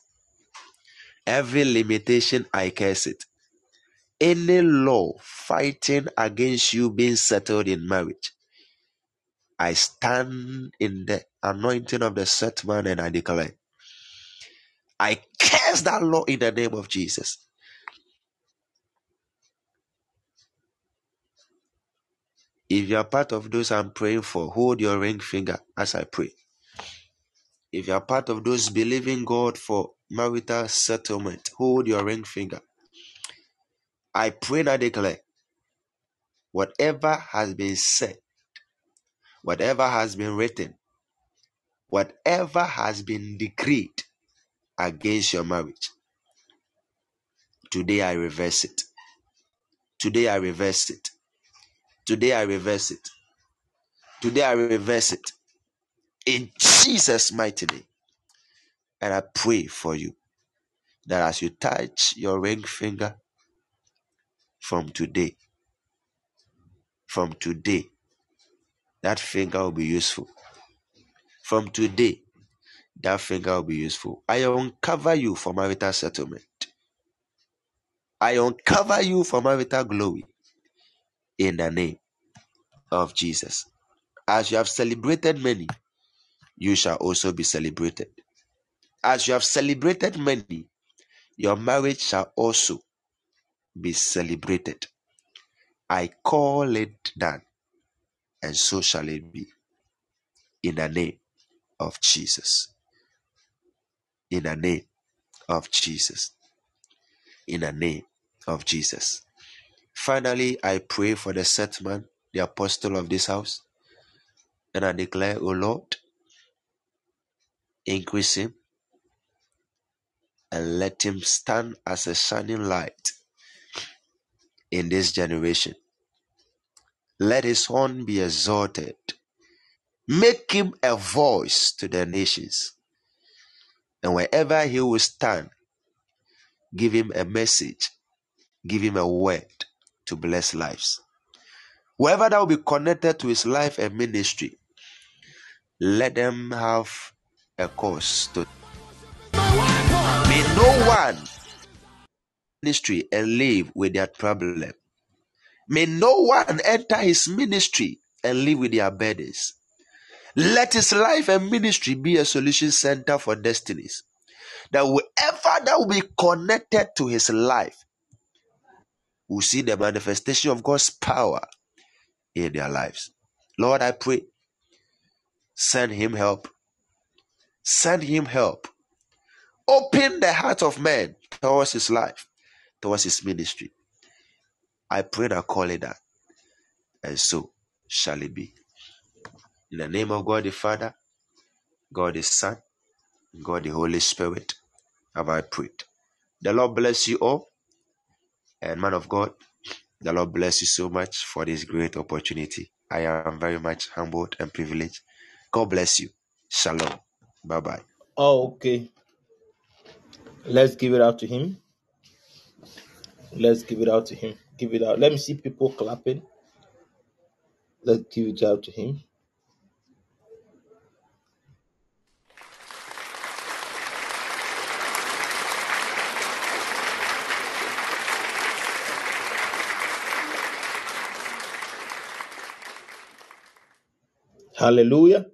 Every limitation, I curse it. Any law fighting against you being settled in marriage, I stand in the anointing of the set man, and I declare, I curse that law in the name of Jesus. If you are part of those I'm praying for, hold your ring finger as I pray. If you are part of those believing God for marital settlement, hold your ring finger. I pray and I declare whatever has been said, whatever has been written, whatever has been decreed against your marriage, today I reverse it. Today I reverse it. Today I reverse it. Today I reverse it. In Jesus' mighty name. And I pray for you that as you touch your ring finger from today, from today, that finger will be useful. From today, that finger will be useful. I uncover you for marital settlement. I uncover you for marital glory in the name of Jesus. As you have celebrated many, you shall also be celebrated. As you have celebrated many, your marriage shall also be celebrated. I call it done, and so shall it be. In the name of Jesus. In the name of Jesus. In the name of Jesus. Finally, I pray for the set man, the apostle of this house, and I declare, O Lord, increase him and let him stand as a shining light in this generation. Let his horn be exalted. Make him a voice to the nations. And wherever he will stand, give him a message, give him a word to bless lives. Whoever that will be connected to his life and ministry, let them have a cause to. May no one ministry and live with their problem. May no one enter his ministry and live with their burdens. Let his life and ministry be a solution center for destinies. That whoever that will be connected to his life will see the manifestation of God's power in their lives. Lord, I pray, send him help. Send him help. Open the heart of man towards his life, towards his ministry. I pray that call it that. And so shall it be. In the name of God the Father, God the Son, God the Holy Spirit, have I prayed. The Lord bless you all. And man of God, the Lord bless you so much for this great opportunity. I am very much humbled and privileged. God bless you. Shalom. Bye bye. Oh, okay. Let's give it out to him. Let's give it out to him. Give it out. Let me see people clapping. Let's give it out to him. Hallelujah.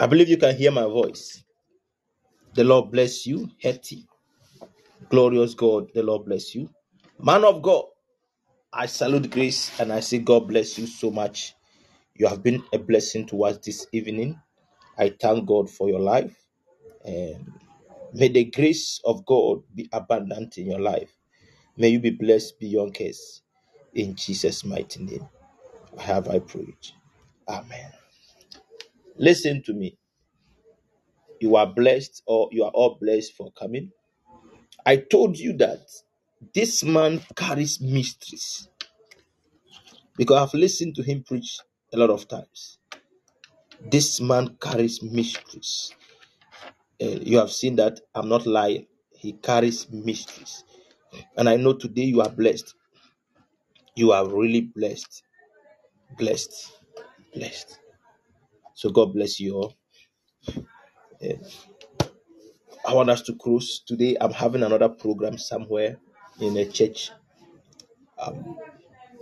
I believe you can hear my voice. The Lord bless you, Hetty. Glorious God, the Lord bless you. Man of God, I salute grace and I say, God bless you so much. You have been a blessing to us this evening. I thank God for your life. And may the grace of God be abundant in your life. May you be blessed beyond case. In Jesus' mighty name. Have I prayed. Amen. Listen to me. You are blessed, or you are all blessed for coming. I told you that this man carries mysteries because I've listened to him preach a lot of times. This man carries mysteries. Uh, you have seen that I'm not lying. He carries mysteries. And I know today you are blessed. You are really blessed. Blessed. Blessed. So God bless you all. I want us to close today. I'm having another program somewhere in a church. Um,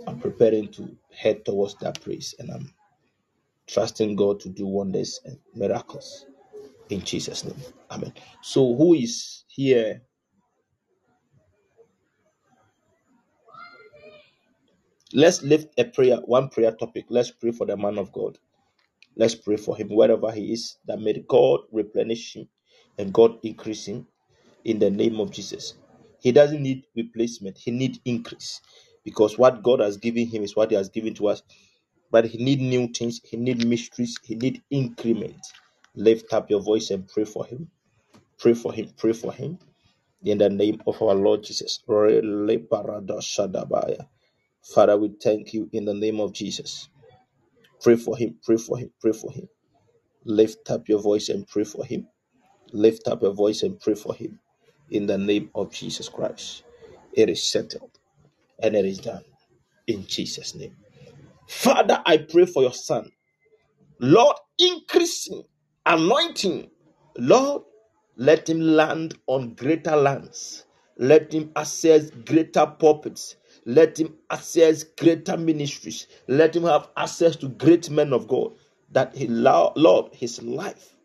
I'm preparing to head towards that place and I'm trusting God to do wonders and miracles in Jesus' name. Amen. So, who is here? Let's lift a prayer, one prayer topic. Let's pray for the man of God. Let's pray for him wherever he is, that may God replenish him and God increase him in the name of Jesus. He doesn't need replacement, he need increase because what God has given him is what he has given to us. But he need new things, he need mysteries, he need increment. Lift up your voice and pray for him. Pray for him, pray for him in the name of our Lord Jesus. Father, we thank you in the name of Jesus. Pray for him, pray for him, pray for him. Lift up your voice and pray for him. Lift up your voice and pray for him in the name of Jesus Christ. It is settled and it is done in Jesus' name. Father, I pray for your son. Lord, increase him, anointing. Lord, let him land on greater lands. Let him access greater pulpits. Let him access greater ministries. Let him have access to great men of God. That he, Lord, his life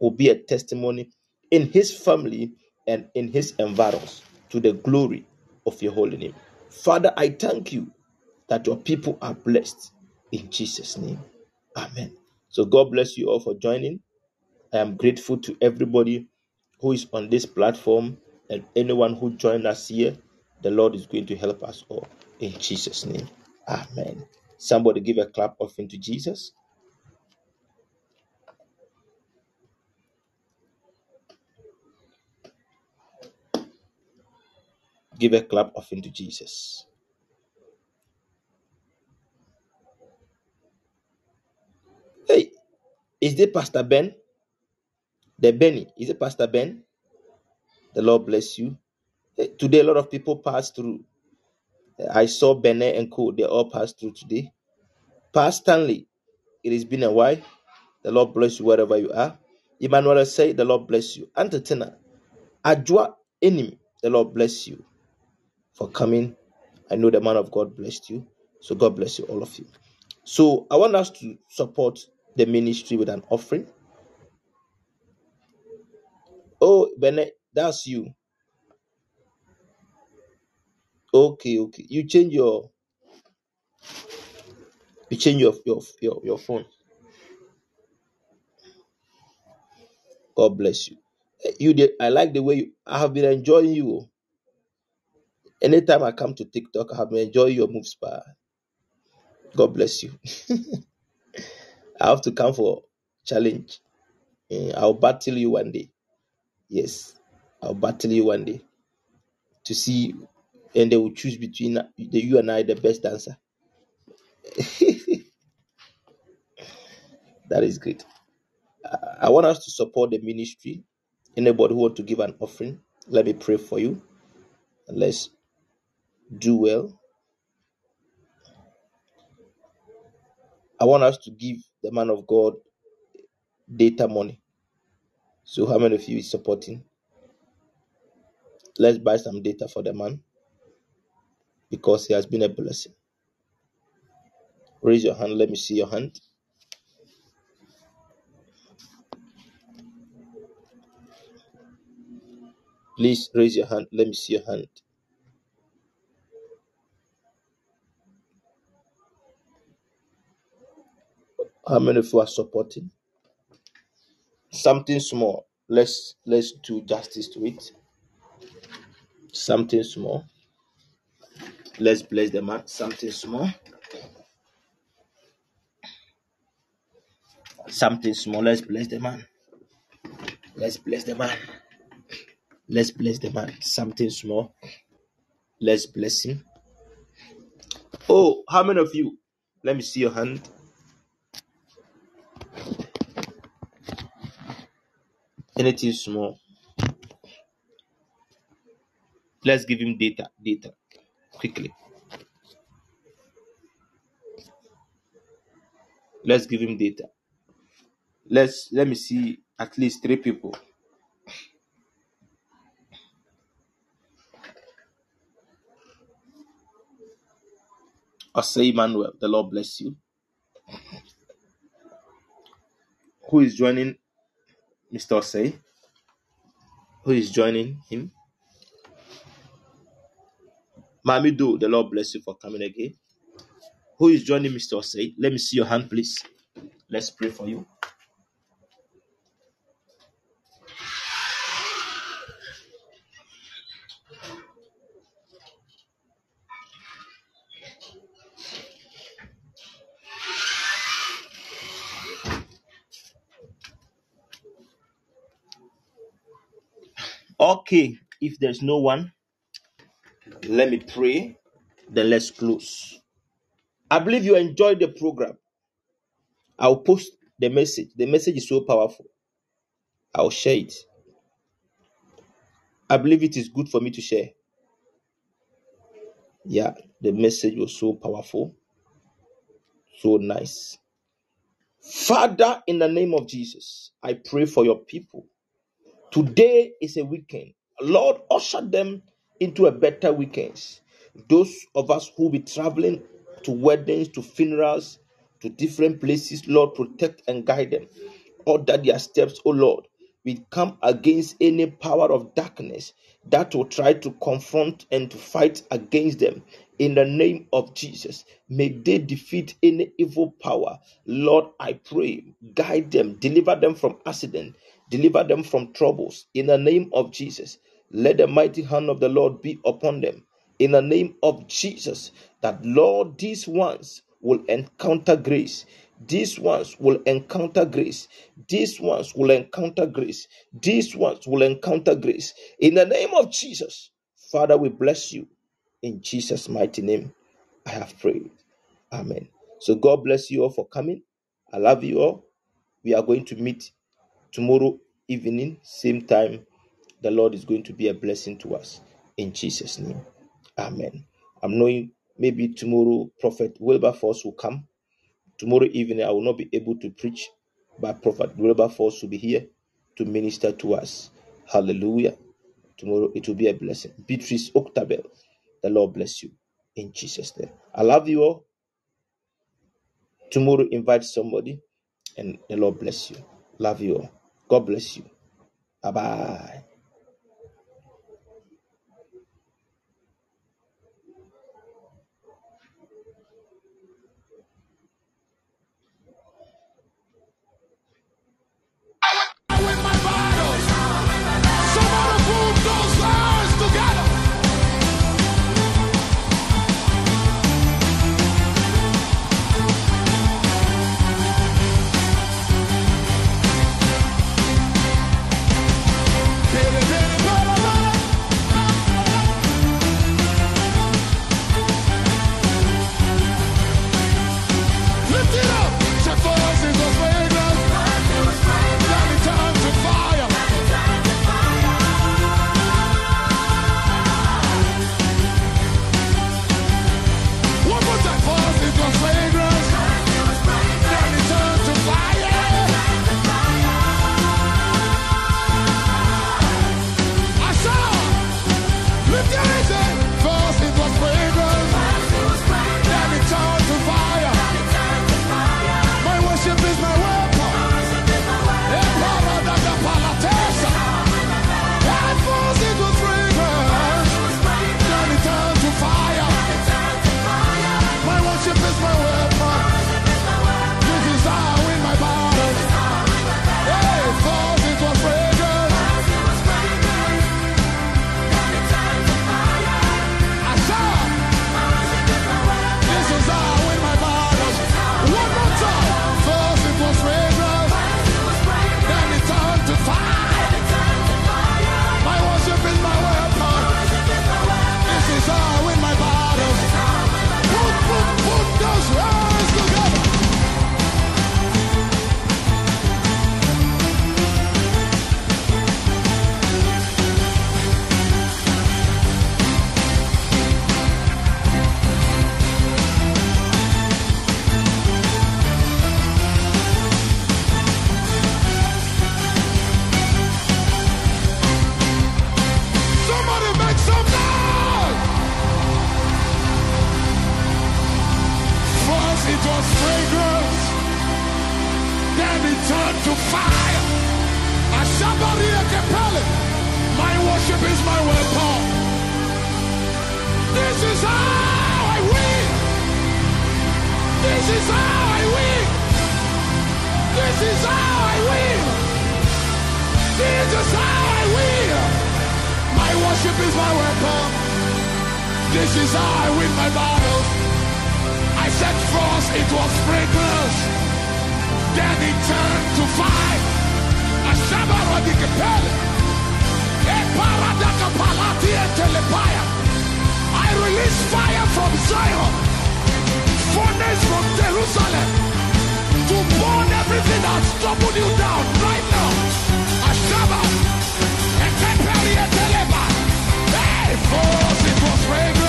will be a testimony in his family and in his environs to the glory of your holy name. Father, I thank you that your people are blessed in Jesus' name. Amen. So God bless you all for joining. I am grateful to everybody who is on this platform and anyone who joined us here. The Lord is going to help us all in Jesus' name. Amen. Somebody give a clap offering to Jesus. Give a clap offering to Jesus. Hey, is it Pastor Ben? The Benny, is it Pastor Ben? The Lord bless you. Today, a lot of people passed through. I saw Benet and Co. They all passed through today. Pastor Stanley, it has been a while. The Lord bless you wherever you are. Emmanuel say, The Lord bless you. Antatina, Ajwa Enim, the Lord bless you for coming. I know the man of God blessed you. So God bless you, all of you. So I want us to support the ministry with an offering. Oh, Benet, that's you. Okay, okay. You change your you change your your your, your phone. God bless you. Eh, You did I like the way you I have been enjoying you. Anytime I come to TikTok, I have been enjoying your moves, pa. God bless you. I have to come for challenge. Eh, I'll battle you one day. Yes, I'll battle you one day to see, and they will choose between the, you and I, the best dancer. That is great. Uh, I want us to support the ministry. Anybody who want to give an offering, let me pray for you. Let's do well. I want us to give the man of God data money. So, how many of you is supporting? Let's buy some data for the man because he has been a blessing. Raise your hand. Let me see your hand. Please raise your hand. Let me see your hand. How many of you are supporting? Something small. Let's let's do justice to it. Something small. Let's bless the man. Something small. Something small. Let's bless the man. Let's bless the man. Let's bless the man. Something small. Let's bless him. Oh, how many of you? Let me see your hand. Anything small. Let's give him data. Data. Quickly. Let's give him data. Let's let me see at least three people. Osei Emmanuel. The Lord bless you. Who is joining Mr. Osei? Who is joining him? Mami Do, the Lord bless you for coming again. Who is joining Mr. Osei? Let me see your hand, please. Let's pray for you. Okay, if there's no one, let me pray. Then let's close. I believe you enjoyed the program. I'll post the message. The message is so powerful. I'll share it. I believe it is good for me to share. Yeah, the message was so powerful, so nice. Father, in the name of Jesus, I pray for your people. Today is a weekend. Lord, usher them into a better weekend. Those of us who will be traveling to weddings, to funerals, to different places, Lord, protect and guide them. Order their steps, O Lord. We come against any power of darkness that will try to confront and to fight against them. In the name of Jesus, may they defeat any evil power. Lord, I pray, guide them, deliver them from accident, deliver them from troubles. In the name of Jesus, let the mighty hand of the Lord be upon them. In the name of Jesus, that Lord, these ones will encounter grace. These ones will encounter grace. These ones will encounter grace. These ones will encounter grace. In the name of Jesus, Father, we bless you. In Jesus' mighty name, I have prayed. Amen. So God bless you all for coming. I love you all. We are going to meet tomorrow evening, same time. The Lord is going to be a blessing to us. In Jesus' name. Amen. I'm knowing maybe tomorrow Prophet Wilberforce will come. Tomorrow evening I will not be able to preach, but Prophet Wilberforce will be here to minister to us. Hallelujah. Tomorrow it will be a blessing. Beatrice Octabel, the Lord bless you in Jesus' name. I love you all. Tomorrow invite somebody and the Lord bless you. Love you all. God bless you. Bye bye. Worship is my weapon. This is how I win. This is how I win. This is how I win. This is how I win. My worship is my weapon. This is how I win my battles. I said first it was sprinklers. Then it turned to fire. A shabaradi I release fire from Zion. Furnace from Jerusalem. To burn everything that's troubled you down right now. A shabbat. A tepeli and teleba. Hey, for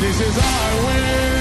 This is our way.